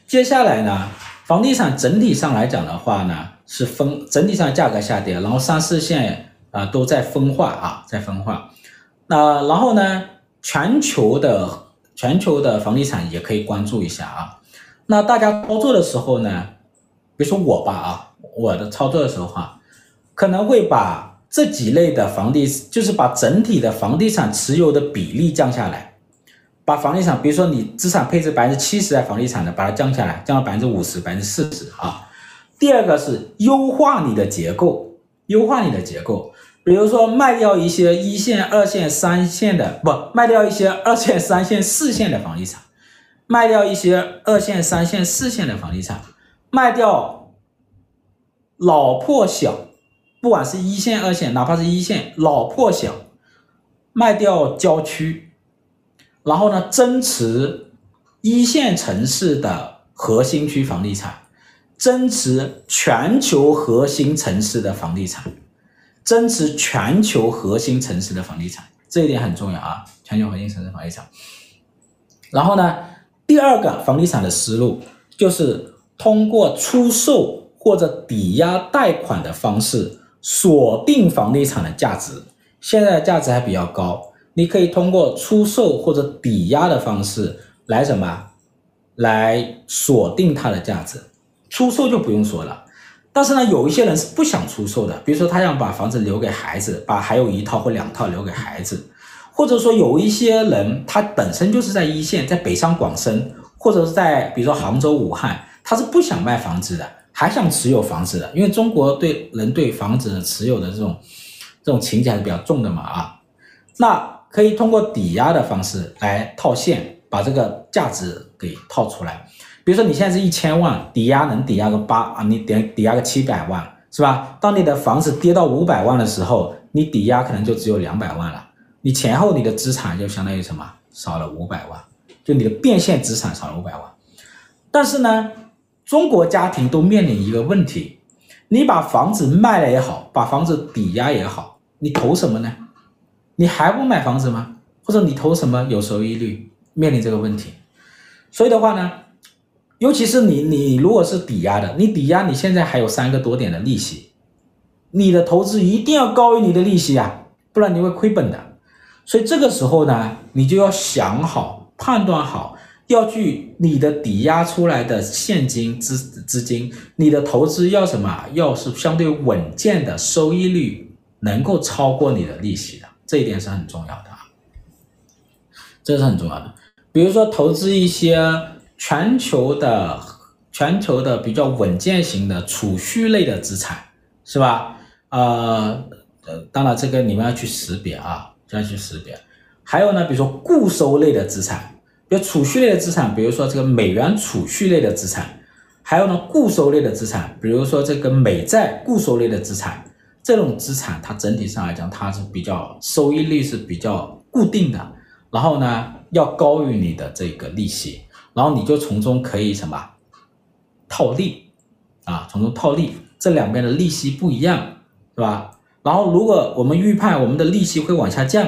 接下来呢，房地产整体上来讲的话呢，是分整体上价格下跌，然后三四线啊都在分化啊，在分化。那然后呢，全球的全球的房地产也可以关注一下啊。那大家操作的时候呢，比如说我吧啊，我的操作的时候哈，可能会把这几类的房地，就是把整体的房地产持有的比例降下来，把房地产，比如说你资产配置百分之七十在房地产的，把它降下来，降到百分之五十、百分之四十啊。第二个是优化你的结构，优化你的结构，比如说卖掉一些一线、二线、三线的，不，卖掉一些二线、三线、四线的房地产。卖掉一些二线、三线、四线的房地产，卖掉老破小，不管是一线、二线，哪怕是一线老破小，卖掉郊区，然后呢，增持一线城市的核心区房地产，增持全球核心城市的房地产，增持全球核心城市的房地产，这一点很重要啊，全球核心城市房地产，然后呢。第二个房地产的思路就是通过出售或者抵押贷款的方式锁定房地产的价值。现在的价值还比较高，你可以通过出售或者抵押的方式来什么？来锁定它的价值。出售就不用说了，但是呢，有一些人是不想出售的，比如说他想把房子留给孩子，把还有一套或两套留给孩子，或者说有一些人他本身就是在一线，在北上广深，或者是在比如说杭州、武汉，他是不想卖房子的，还想持有房子的，因为中国对人对房子的持有的这种。这种情节还是比较重的嘛啊，那可以通过抵押的方式来套现，把这个价值给套出来。比如说你现在是一千万，抵押能抵押个八啊，你抵抵押个七百万是吧？当你的房子跌到五百万的时候，你抵押可能就只有两百万了，你前后你的资产就相当于什么？少了五百万，就你的变现资产少了五百万。但是呢，中国家庭都面临一个问题，你把房子卖了也好，把房子抵押也好。你投什么呢？你还不买房子吗？或者你投什么有收益率？面临这个问题，所以的话呢，尤其是你你如果是抵押的，你抵押你现在还有三个多点的利息，你的投资一定要高于你的利息啊，不然你会亏本的。所以这个时候呢，你就要想好、判断好，要去你的抵押出来的现金资资金，你的投资要什么？要是相对稳健的收益率。能够超过你的利息的，这一点是很重要的啊，这是很重要的。比如说投资一些全球的、全球的比较稳健型的储蓄类的资产，是吧？呃呃，当然这个你们要去识别啊，这样去识别。还有呢，比如说固收类的资产，比如储蓄类的资产，比如说这个美元储蓄类的资产，还有呢固收类的资产，比如说这个美债固收类的资产。这种资产，它整体上来讲，它是比较收益率是比较固定的，然后呢，要高于你的这个利息，然后你就从中可以什么套利啊，从中套利，这两边的利息不一样，是吧？然后如果我们预判我们的利息会往下降，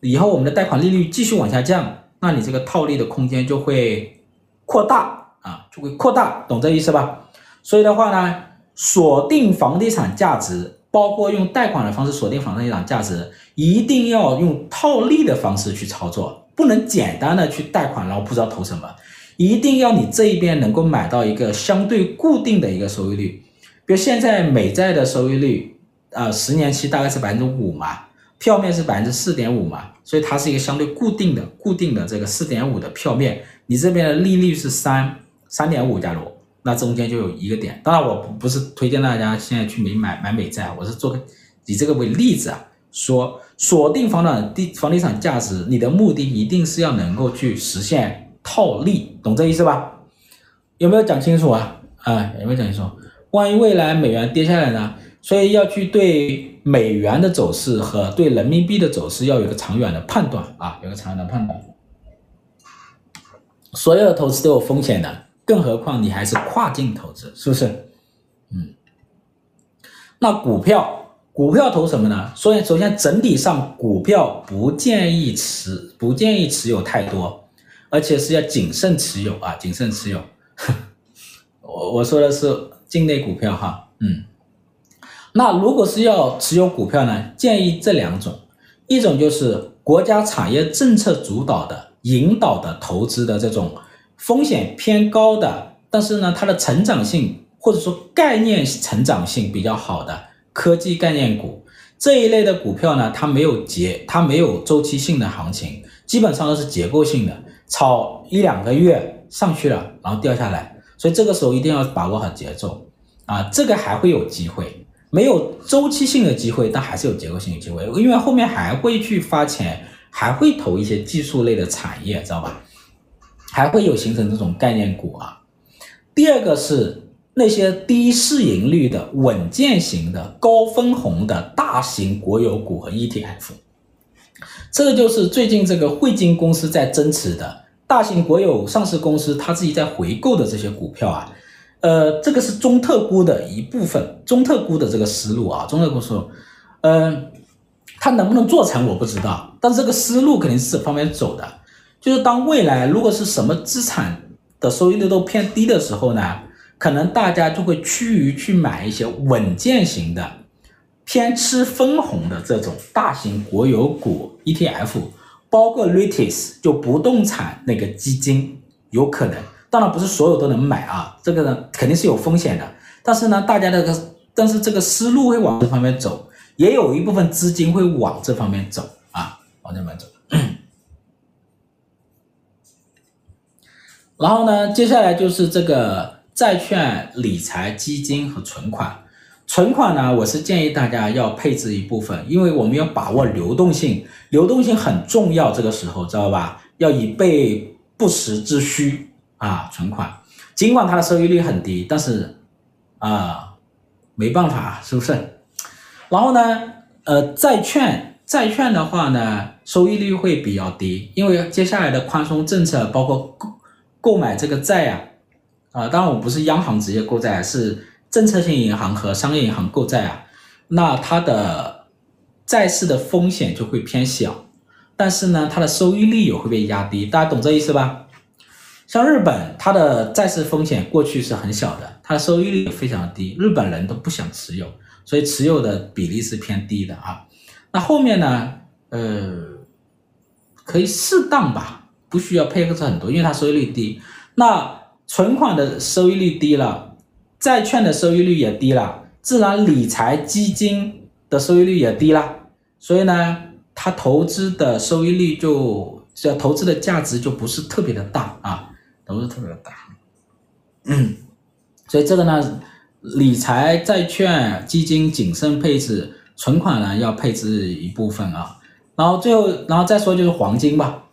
以后我们的贷款利率继续往下降，那你这个套利的空间就会扩大啊，就会扩大，懂这意思吧？所以的话呢，锁定房地产价值。包括用贷款的方式锁定房地产价值，一定要用套利的方式去操作，不能简单的去贷款，然后不知道投什么，一定要你这一边能够买到一个相对固定的一个收益率，比如现在美债的收益率，呃，十年期大概是百分之五嘛，票面是百分之四点五嘛，所以它是一个相对固定的、固定的这个四点五的票面，你这边的利率是三三点五，假如。那中间就有一个点，当然我不是推荐大家现在去买买买美债，我是做个以这个为例子啊，说锁定房产地房地产价值，你的目的一定是要能够去实现套利，懂这意思吧？有没有讲清楚啊？啊，有没有讲清楚？万一未来美元跌下来呢？所以要去对美元的走势和对人民币的走势要有个长远的判断啊，有个长远的判断。所有的投资都有风险的。更何况你还是跨境投资，是不是？嗯，那股票，股票投什么呢？所以首先整体上股票不建议持，不建议持有太多，而且是要谨慎持有啊，谨慎持有。<laughs> 我我说的是境内股票哈，嗯，那如果是要持有股票呢，建议这两种，一种就是国家产业政策主导的引导的投资的这种。风险偏高的，但是呢，它的成长性或者说概念成长性比较好的科技概念股这一类的股票呢，它没有结，它没有周期性的行情，基本上都是结构性的，炒一两个月上去了，然后掉下来，所以这个时候一定要把握好节奏啊，这个还会有机会，没有周期性的机会，但还是有结构性的机会，因为后面还会去发钱，还会投一些技术类的产业，知道吧？还会有形成这种概念股啊。第二个是那些低市盈率的稳健型的高分红的大型国有股和 ETF，这个就是最近这个汇金公司在增持的大型国有上市公司，他自己在回购的这些股票啊。呃，这个是中特估的一部分，中特估的这个思路啊，中特估思路，嗯、呃，它能不能做成我不知道，但是这个思路肯定是这方面走的。就是当未来如果是什么资产的收益率都偏低的时候呢，可能大家就会趋于去买一些稳健型的、偏吃分红的这种大型国有股 ETF，包括 REITs 就不动产那个基金，有可能，当然不是所有都能买啊，这个呢肯定是有风险的。但是呢，大家的但是这个思路会往这方面走，也有一部分资金会往这方面走啊，往这边走。<clears throat> 然后呢，接下来就是这个债券、理财、基金和存款。存款呢，我是建议大家要配置一部分，因为我们要把握流动性，流动性很重要。这个时候知道吧？要以备不时之需啊。存款尽管它的收益率很低，但是啊，没办法，是不是？然后呢，呃，债券，债券的话呢，收益率会比较低，因为接下来的宽松政策包括。购购买这个债啊，啊，当然我不是央行直接购债，是政策性银行和商业银行购债啊，那它的债市的风险就会偏小，但是呢，它的收益率也会被压低，大家懂这意思吧？像日本，它的债市风险过去是很小的，它的收益率非常低，日本人都不想持有，所以持有的比例是偏低的啊。那后面呢，呃，可以适当吧。不需要配合很多，因为它收益率低。那存款的收益率低了，债券的收益率也低了，自然理财基金的收益率也低了。所以呢，它投资的收益率就这投资的价值就不是特别的大啊，都是特别大。嗯，所以这个呢，理财、债券、基金谨慎配置，存款呢要配置一部分啊。然后最后，然后再说就是黄金吧。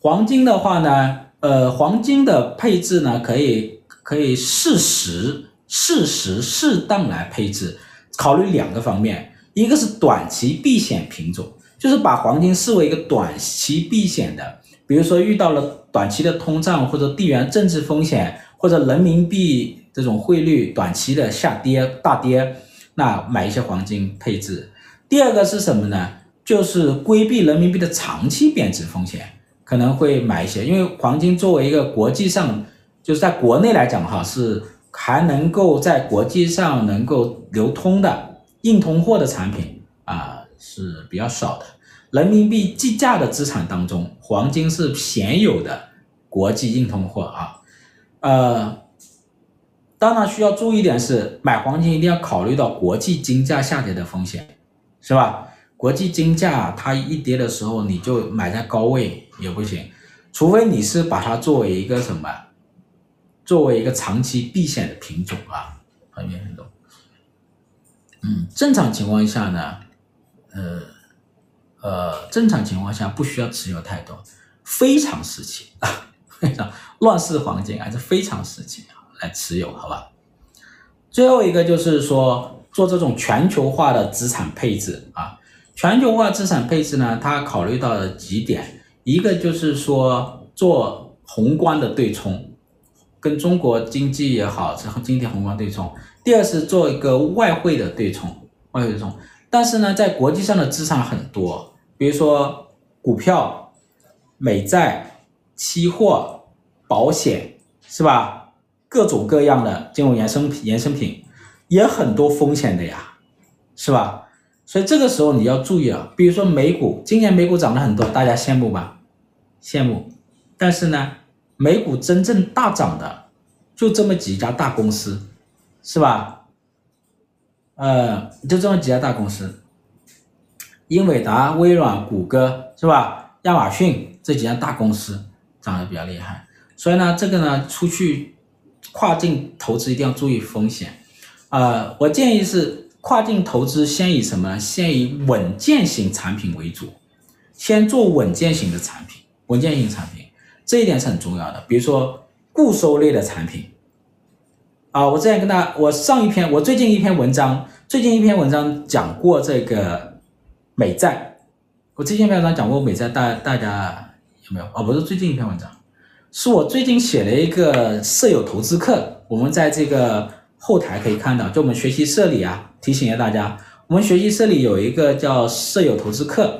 黄金的话呢，呃，黄金的配置呢，可以可以适时、适时、适当来配置，考虑两个方面，一个是短期避险品种，就是把黄金视为一个短期避险的，比如说遇到了短期的通胀或者地缘政治风险，或者人民币这种汇率短期的下跌大跌，那买一些黄金配置。第二个是什么呢？就是规避人民币的长期贬值风险。可能会买一些，因为黄金作为一个国际上，就是在国内来讲哈，是还能够在国际上能够流通的硬通货的产品啊，是比较少的。人民币计价的资产当中，黄金是鲜有的国际硬通货啊。呃，当然需要注意一点是，买黄金一定要考虑到国际金价下跌的风险，是吧？国际金价它一跌的时候，你就买在高位也不行，除非你是把它作为一个什么，作为一个长期避险的品种啊，很远很多。嗯，正常情况下呢，呃呃，正常情况下不需要持有太多，非常时期啊，<laughs> 非常乱世黄金还是非常时期啊来持有，好吧？最后一个就是说做这种全球化的资产配置啊。全球化资产配置呢，它考虑到了几点，一个就是说做宏观的对冲，跟中国经济也好，这经济宏观对冲；第二是做一个外汇的对冲，外汇对冲。但是呢，在国际上的资产很多，比如说股票、美债、期货、保险，是吧？各种各样的金融衍生品，衍生品也很多风险的呀，是吧？所以这个时候你要注意了，比如说美股，今年美股涨了很多，大家羡慕吧？羡慕。但是呢，美股真正大涨的就这么几家大公司，是吧？呃，就这么几家大公司，英伟达、微软、谷歌，是吧？亚马逊这几家大公司涨得比较厉害。所以呢，这个呢，出去跨境投资一定要注意风险。呃，我建议是。跨境投资先以什么？先以稳健型产品为主，先做稳健型的产品，稳健型产品这一点是很重要的。比如说固收类的产品，啊，我之前跟大家，我上一篇，我最近一篇文章，最近一篇文章讲过这个美债，我最近一篇文章讲过美债，大大家有没有？哦，不是最近一篇文章，是我最近写了一个舍友投资课，我们在这个后台可以看到，就我们学习社里啊。提醒一下大家，我们学习社里有一个叫“舍友投资课”，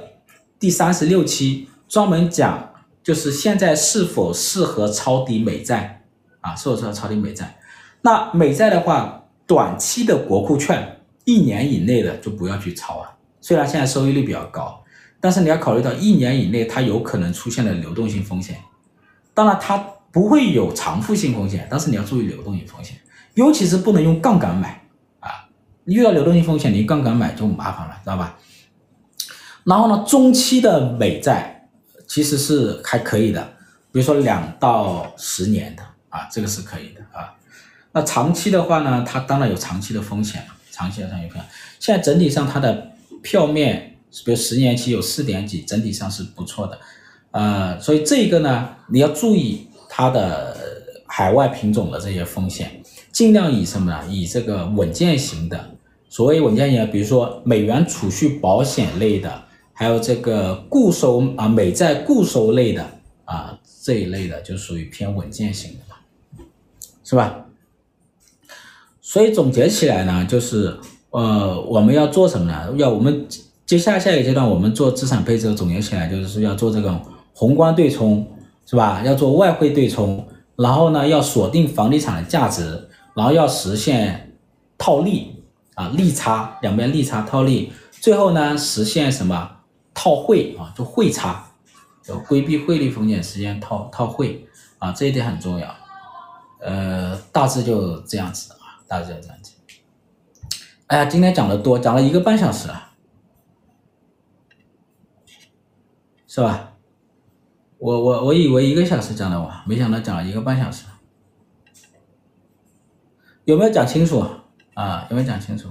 第三十六期专门讲，就是现在是否适合抄底美债啊，是不是要抄底美债？那美债的话，短期的国库券一年以内的就不要去抄啊。虽然现在收益率比较高，但是你要考虑到一年以内它有可能出现的流动性风险。当然它不会有偿付性风险，但是你要注意流动性风险，尤其是不能用杠杆买啊。遇到流动性风险，你杠杆买就麻烦了，知道吧？然后呢，中期的美债其实是还可以的，比如说两到十年的啊，这个是可以的啊。那长期的话呢，它当然有长期的风险了，长期的上有风险。现在整体上它的票面，比如十年期有四点几，整体上是不错的，呃，所以这个呢，你要注意它的海外品种的这些风险，尽量以什么呢？以这个稳健型的，所谓稳健型，比如说美元储蓄保险类的。还有这个固收啊，美债固收类的啊，这一类的就属于偏稳健型的嘛，是吧？所以总结起来呢，就是呃，我们要做什么呢？要我们接下下一个阶段，我们做资产配置，总结起来就是要做这种宏观对冲，是吧？要做外汇对冲，然后呢，要锁定房地产的价值，然后要实现套利啊，利差两边利差套利，最后呢，实现什么？套汇啊，就汇差，就规避汇率风险，实现套套汇啊，这一点很重要。呃，大致就这样子啊，大致就这样子。哎呀，今天讲的多，讲了一个半小时了，是吧？我我我以为一个小时讲的完，没想到讲了一个半小时。有没有讲清楚啊？有没有讲清楚？